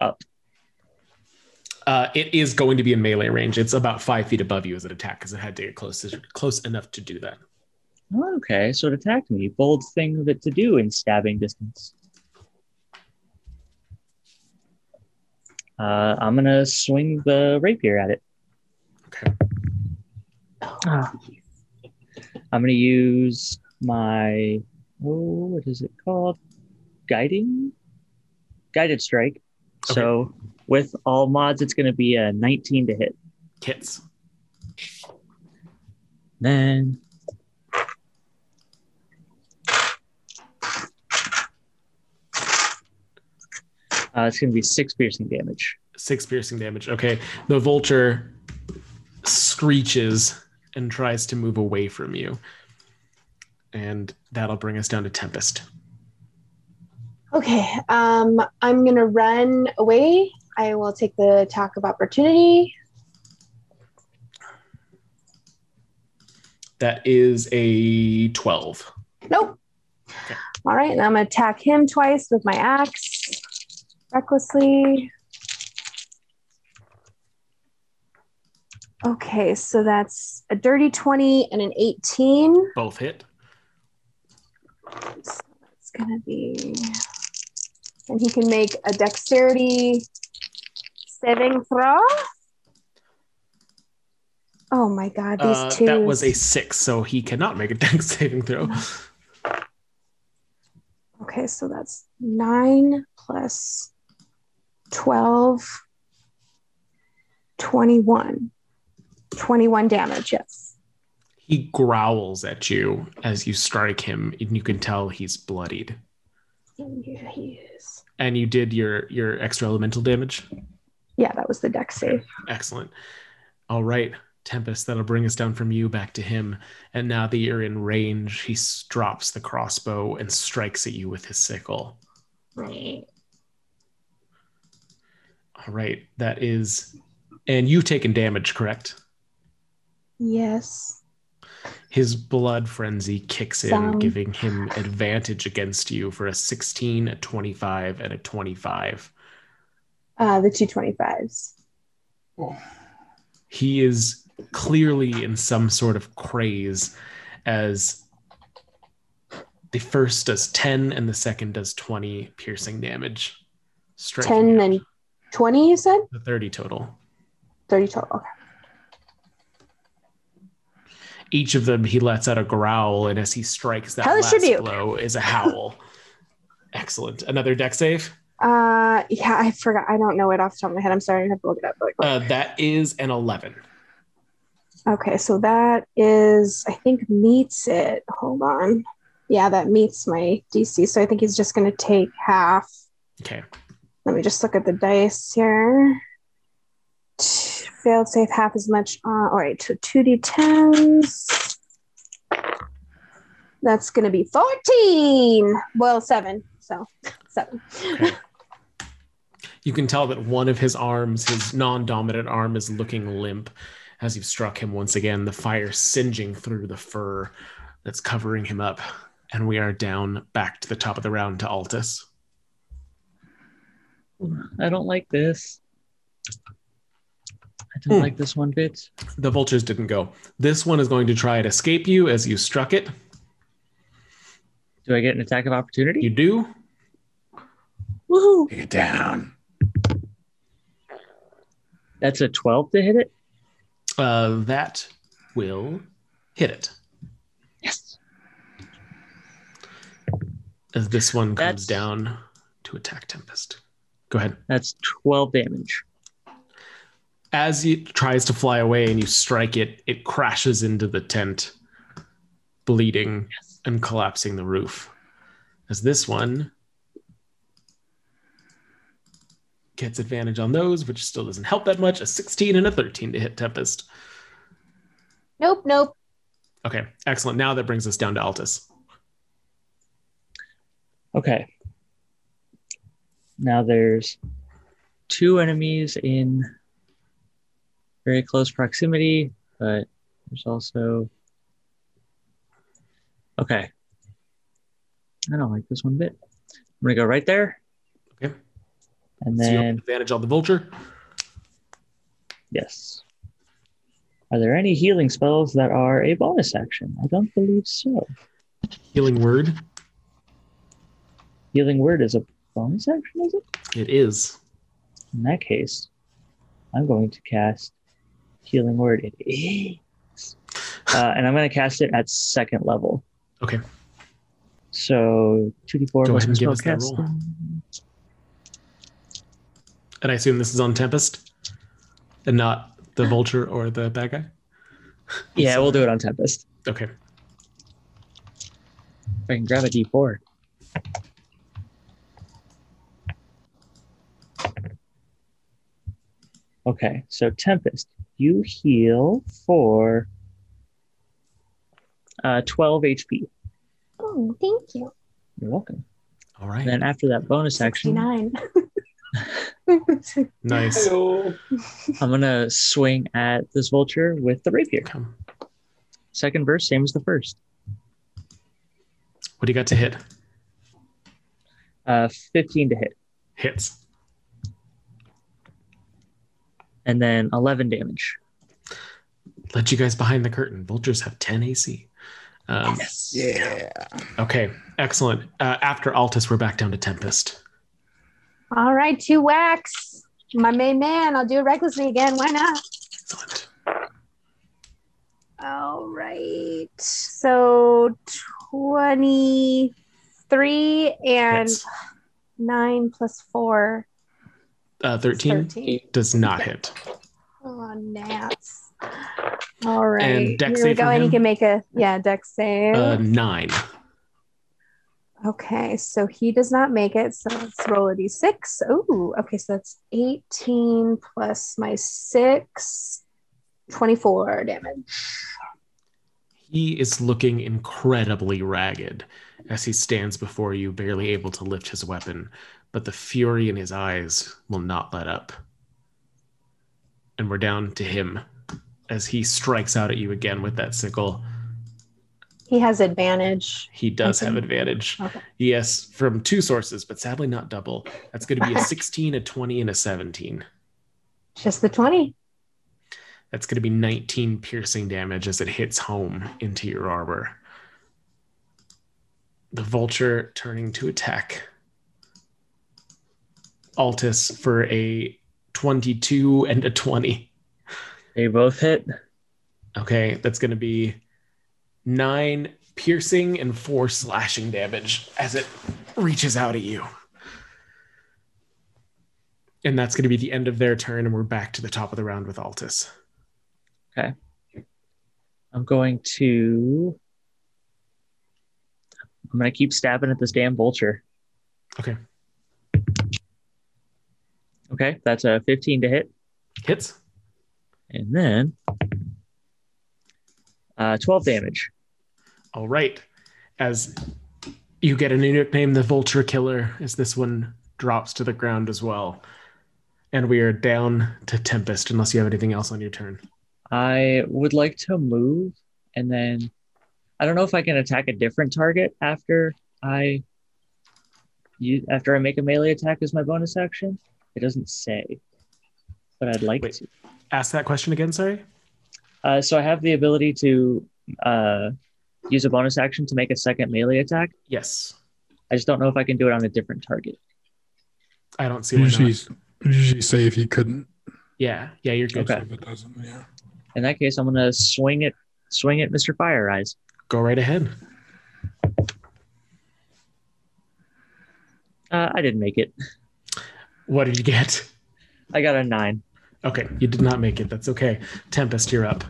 up? Uh, it is going to be in melee range. It's about five feet above you as it attack because it had to get close close enough to do that. Oh, okay, so it attacked me. Bold thing of it to do in stabbing distance. Uh, I'm gonna swing the rapier at it. Okay. Ah. I'm gonna use my oh, what is it called? Guiding, guided strike. So with all mods, it's gonna be a 19 to hit. Hits. Then Uh, it's going to be six piercing damage. Six piercing damage. Okay. The vulture screeches and tries to move away from you. And that'll bring us down to Tempest. Okay, um, I'm gonna run away. I will take the attack of opportunity. That is a 12. Nope. All right, and I'm gonna attack him twice with my axe recklessly. Okay, so that's a dirty 20 and an 18. Both hit. So it's gonna be, and he can make a dexterity saving throw. Oh my god, these Uh, two. that was a six, so he cannot make a dex saving throw. Okay, so that's nine plus 12, 21. 21 damage, yes. He growls at you as you strike him, and you can tell he's bloodied. Yeah, he is. And you did your your extra elemental damage. Yeah, that was the dex save. Excellent. All right, Tempest, that'll bring us down from you back to him. And now that you're in range, he drops the crossbow and strikes at you with his sickle. Right. All right, that is. And you've taken damage, correct? Yes. His blood frenzy kicks in, Sound. giving him advantage against you for a 16, a 25, and a 25. Uh, the two 25s. he is clearly in some sort of craze as the first does 10 and the second does 20 piercing damage. 10 out. and 20, you said? the 30 total. 30 total. Okay. Each of them he lets out a growl, and as he strikes that Hellish last blow is a howl. Excellent. Another dex save. Uh, yeah, I forgot. I don't know it off the top of my head. I'm sorry. I have to look it up. Like, Uh, that is an 11. Okay, so that is, I think, meets it. Hold on. Yeah, that meets my DC. So I think he's just going to take half. Okay. Let me just look at the dice here. Failed save half as much. Uh, all right, so 2d10s. That's going to be 14. Well, seven. So seven. Okay. You can tell that one of his arms, his non dominant arm, is looking limp as you've struck him once again, the fire singeing through the fur that's covering him up. And we are down back to the top of the round to Altus. I don't like this. I don't Hmm. like this one bit. The vultures didn't go. This one is going to try and escape you as you struck it. Do I get an attack of opportunity? You do. Woohoo! Take it down. That's a 12 to hit it? Uh, that will hit it. Yes. As this one comes That's- down to attack Tempest. Go ahead. That's 12 damage. as it tries to fly away and you strike it, it crashes into the tent, bleeding and collapsing the roof. As this one gets advantage on those, which still doesn't help that much. A 16 and a 13 to hit Tempest. Nope, nope. Okay, excellent. Now that brings us down to Altus. Okay. Now there's two enemies in very close proximity, but there's also. Okay. I don't like this one bit. I'm going to go right there. Okay. And So then, advantage on the vulture. yes. Are there any healing spells that are a bonus action? I don't believe so. Healing word. Healing word is a bonus action, is it? It is. In that case, I'm going to cast Healing Word. It is. Uh, and I'm going to cast it at second level. Okay. So 2d4 Go plus ahead and give us that spellcasting. roll. And I assume this is on Tempest and not the vulture or the bad guy. Yeah, we'll do it on Tempest. Okay. If I can grab a d4. Okay, so Tempest, you heal for uh, 12 HP. Oh, thank you. You're welcome. All right. And then after that bonus action, 69. nice. Hello. I'm gonna swing at this vulture with the rapier. Come. Second verse, same as the first. What do you got to hit? Uh, 15 to hit, Hits. And then 11 damage. Let you guys behind the curtain. Vultures have 10 AC. Um, Yeah. Okay, excellent. Uh, after Altus, we're back down to Tempest. All right, two wax. My main man. I'll do it recklessly again. Why not? Excellent. All right. So 23 and Hits. 9 plus 4. Uh, 13 13. does not hit. Oh, gnats. All right. And dex Here we go. And you can make a, yeah, dex save. Uh, nine. Okay, so he does not make it. So let's roll a d6. Oh, okay, so that's 18 plus my 6, 24 damage. He is looking incredibly ragged as he stands before you, barely able to lift his weapon, but the fury in his eyes will not let up. And we're down to him as he strikes out at you again with that sickle. He has advantage. He does have advantage. Okay. Yes, from two sources, but sadly not double. That's going to be a 16, a 20, and a 17. Just the 20. That's going to be 19 piercing damage as it hits home into your armor. The vulture turning to attack. Altus for a 22 and a 20. They both hit. Okay, that's going to be nine piercing and four slashing damage as it reaches out at you. And that's going to be the end of their turn, and we're back to the top of the round with Altus. Okay. I'm going to. I'm going to keep stabbing at this damn vulture. Okay. Okay, that's a 15 to hit. Hits. And then uh, 12 damage. All right. As you get a new nickname, the Vulture Killer, as this one drops to the ground as well. And we are down to Tempest, unless you have anything else on your turn. I would like to move and then I don't know if I can attack a different target after I you after I make a melee attack as my bonus action. It doesn't say, but I'd like Wait. to. Ask that question again, sorry. Uh, so I have the ability to uh, use a bonus action to make a second melee attack. Yes. I just don't know if I can do it on a different target. I don't see why Usually, not. usually say if you couldn't. Yeah, yeah, you're good. Okay. If it doesn't, yeah. In that case, I'm gonna swing it, swing it, Mr. Fire Eyes. Go right ahead. Uh, I didn't make it. What did you get? I got a nine. Okay, you did not make it. That's okay. Tempest, you're up.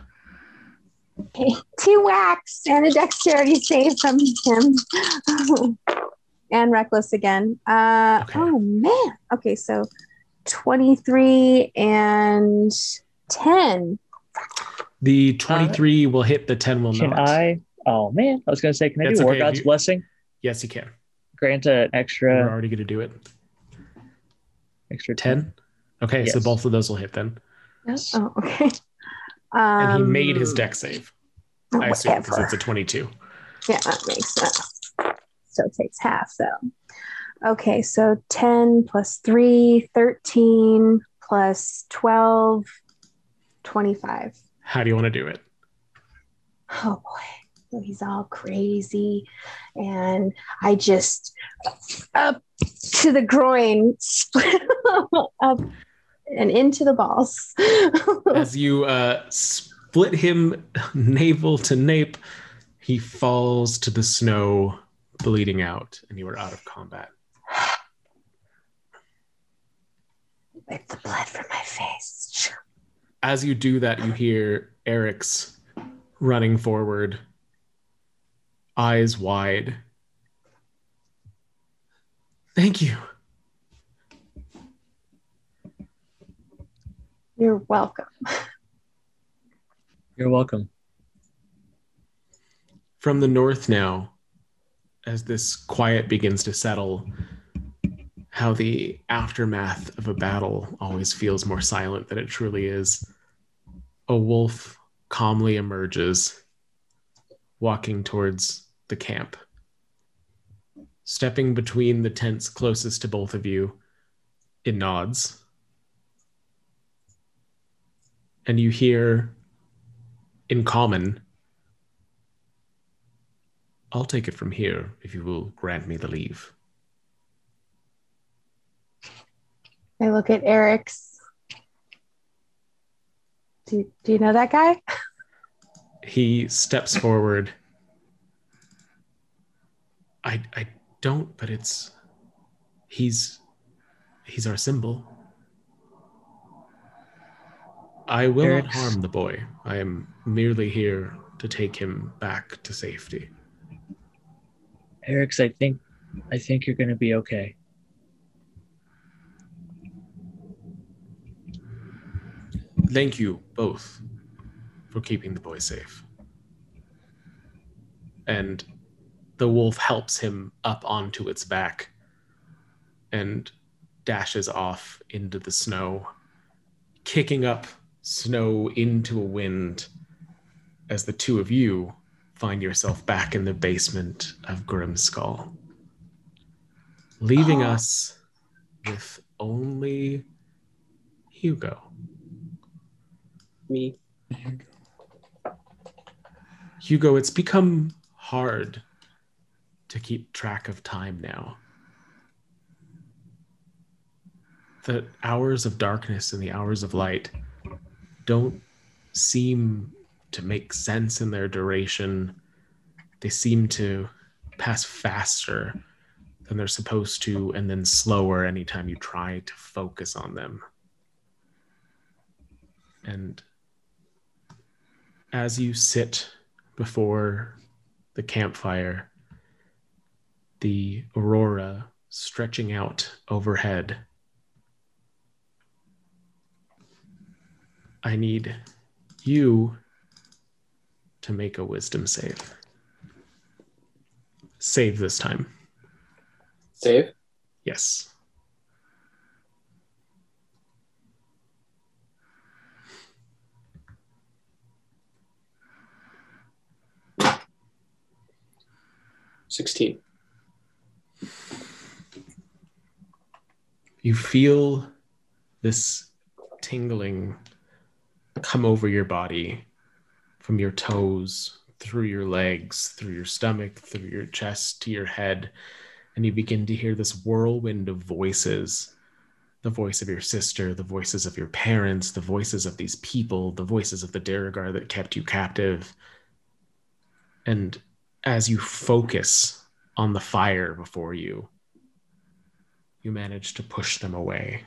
Okay, two wax and a dexterity save from him. and reckless again. Uh, Okay. Oh, man. Okay, so 23 and 10. The 23 will hit, the 10 will not. Can not. I? Oh man, I was gonna say, can I That's do War okay, God's you- Blessing? Yes, you can. Grant an extra. We're already going to do it. Extra 10? Okay, so both of those will hit then. Yes. Oh, okay. Um, And he made his dex save. I assume because it's a 22. Yeah, that makes sense. So it takes half though. Okay, so 10 plus 3, 13 plus 12, 25. How do you want to do it? Oh boy. So he's all crazy. And I just up to the groin, up and into the balls. As you uh, split him navel to nape, he falls to the snow, bleeding out, and you are out of combat. Wipe the blood from my face. As you do that, you hear Eric's running forward, eyes wide. Thank you. You're welcome. You're welcome. From the north now, as this quiet begins to settle, how the aftermath of a battle always feels more silent than it truly is. A wolf calmly emerges, walking towards the camp. Stepping between the tents closest to both of you, it nods. And you hear in common, I'll take it from here if you will grant me the leave. I look at Eric's. Do, do you know that guy? He steps forward. I I don't, but it's he's he's our symbol. I will not harm the boy. I am merely here to take him back to safety. Eric's, I think I think you're gonna be okay. Thank you both for keeping the boy safe. And the wolf helps him up onto its back and dashes off into the snow, kicking up snow into a wind as the two of you find yourself back in the basement of Grimskalle, leaving Oh. us with only Hugo. Me. Hugo, it's become hard to keep track of time now. The hours of darkness and the hours of light don't seem to make sense in their duration. They seem to pass faster than they're supposed to, and then slower anytime you try to focus on them. And as you sit before the campfire, the aurora stretching out overhead. I need you to make a wisdom save. Save this time. Save. Yes. Sixteen. You feel this tingling come over your body from your toes, through your legs, through your stomach, through your chest to your head. And you begin to hear this whirlwind of voices the voice of your sister, the voices of your parents, the voices of these people, the voices of the Daragar that kept you captive. And as you focus on the fire before you, you manage to push them away.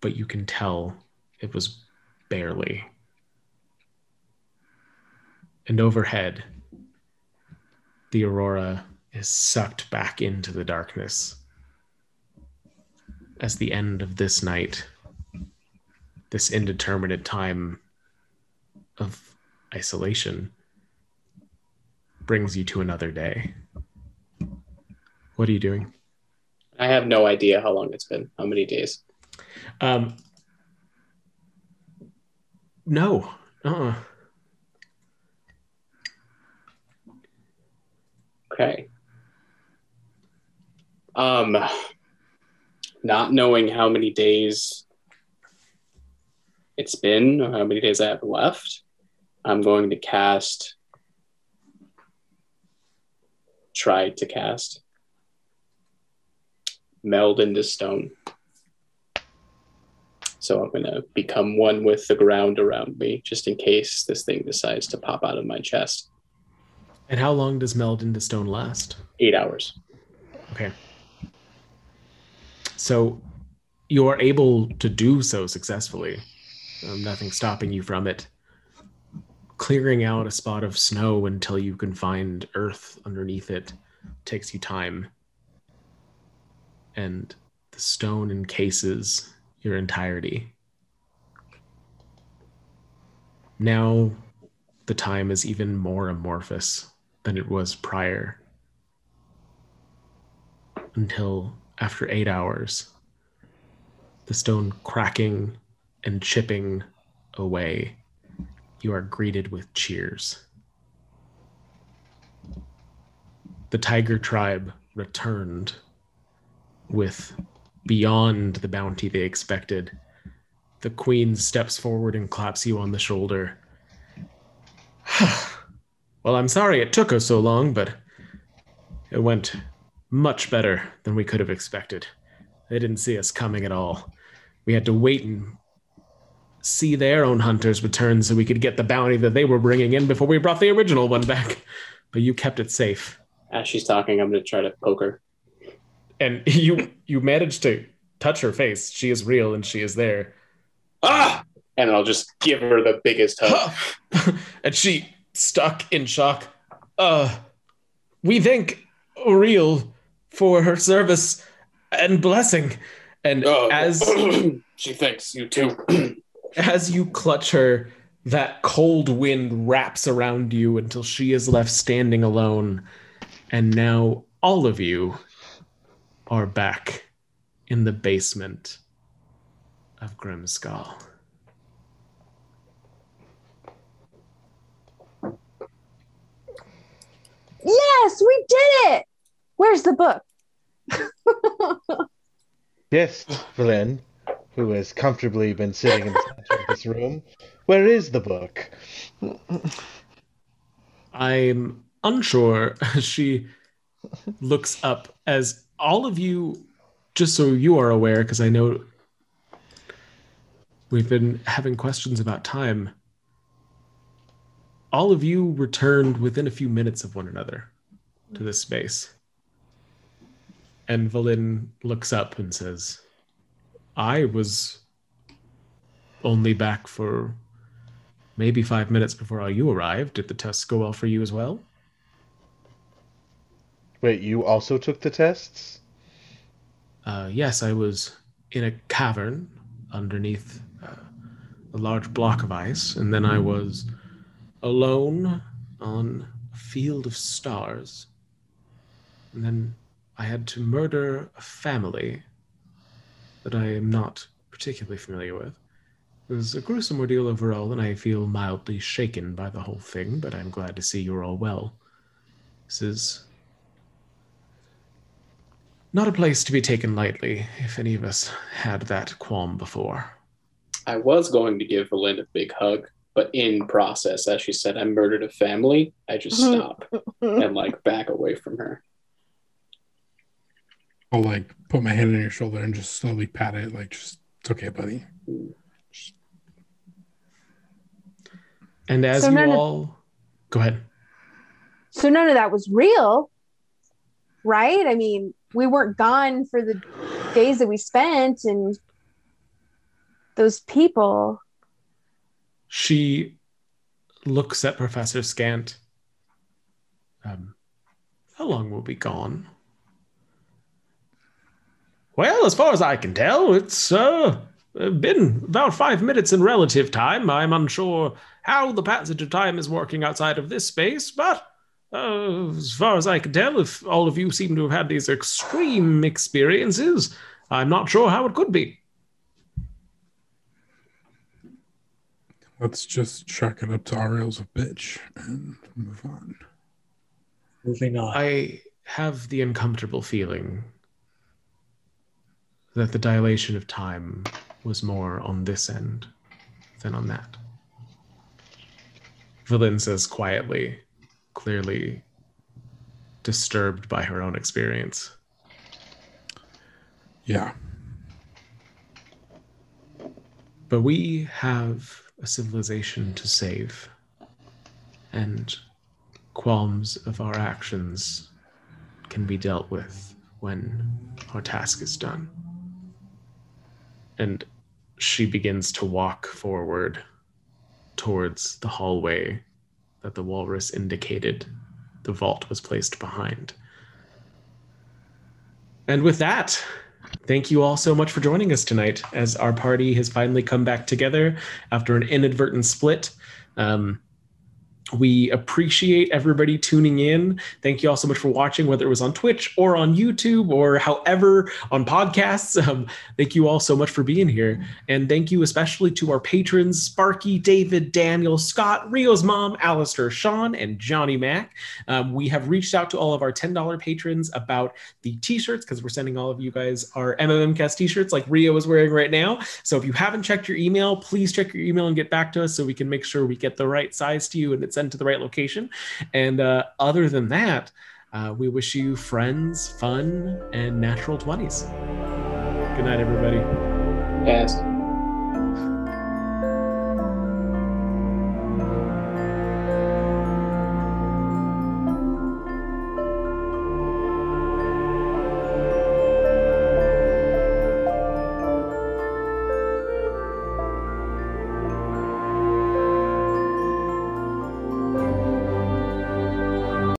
But you can tell it was barely. And overhead, the aurora is sucked back into the darkness. As the end of this night, this indeterminate time of isolation, brings you to another day. What are you doing? I have no idea how long it's been. How many days? Um, no. Uh-uh. Okay. Um, not knowing how many days it's been or how many days I have left, I'm going to cast. Try to cast. Meld into stone. So I'm going to become one with the ground around me, just in case this thing decides to pop out of my chest. And how long does meld into stone last? Eight hours. Okay. So you are able to do so successfully. Um, nothing stopping you from it. Clearing out a spot of snow until you can find earth underneath it takes you time. And the stone encases your entirety. now the time is even more amorphous than it was prior. Until after eight hours, the stone cracking and chipping away, you are greeted with cheers. The tiger tribe returned with beyond the bounty they expected. The queen steps forward and claps you on the shoulder. well, I'm sorry it took us so long, but it went much better than we could have expected. They didn't see us coming at all. We had to wait and see their own hunters return so we could get the bounty that they were bringing in before we brought the original one back. But you kept it safe. As she's talking, I'm going to try to poke her. And you you managed to touch her face. She is real and she is there. Ah! And I'll just give her the biggest hug. and she stuck in shock. Uh we thank Auril for her service and blessing. And Oh, as she thanks you too. as you clutch her, that cold wind wraps around you until she is left standing alone. And now all of you are back in the basement of Grimskalle. Yes, we did it. Where's the book? Yes, Valen, who has comfortably been sitting in the center of this room. Where is the book? I'm unsure. She looks up as all of you, just so you are aware, because I know we've been having questions about time. All of you returned within a few minutes of one another to this space. And Valin looks up and says, I was only back for maybe five minutes before all you arrived. Did the tests go well for you as well? Wait, you also took the tests? Uh, yes, I was in a cavern underneath uh, a large block of ice, and then I was alone on a field of stars. And then I had to murder a family that I am not particularly familiar with. It was a gruesome ordeal overall, and I feel mildly shaken by the whole thing, but I'm glad to see you're all well. This is not a place to be taken lightly, if any of us had that qualm before. I was going to give Valin a big hug, but in process, as she said, I murdered a family. I just stop and like back away from her. I'll like put my hand on your shoulder and just slowly pat it, like just it's okay, buddy. And as So you none of- all go ahead. So none of that was real, right? I mean, we weren't gone for the days that we spent and those people. She looks at Professor Scant. Um, how long will we be gone? Well, as far as I can tell, it's uh, been about five minutes in relative time. I'm unsure how the passage of time is working outside of this space, but uh, as far as I can tell, if all of you seem to have had these extreme experiences, I'm not sure how it could be. Let's just chalk it up to Auril's a bitch and move on. Moving on. I have the uncomfortable feeling that the dilation of time was more on this end than on that. Valin says quietly, clearly disturbed by her own experience. Yeah. But we have a civilization to save, and qualms of our actions can be dealt with when our task is done. And she begins to walk forward towards the hallway that the walrus indicated the vault was placed behind. And with that, thank you all so much for joining us tonight as our party has finally come back together after an inadvertent split. Um, we appreciate everybody tuning in. Thank you all so much for watching, whether it was on Twitch or on YouTube or however on podcasts. Um, thank you all so much for being here. And thank you especially to our patrons Sparky, David, Daniel, Scott, Rio's mom, Alistair, Sean, and Johnny Mac. Um, we have reached out to all of our $10 patrons about the t shirts because we're sending all of you guys our MMMcast t shirts like Rio is wearing right now. So if you haven't checked your email, please check your email and get back to us so we can make sure we get the right size to you and it's to the right location. And uh, other than that, uh, we wish you friends, fun, and natural 20s. Good night, everybody. Yes.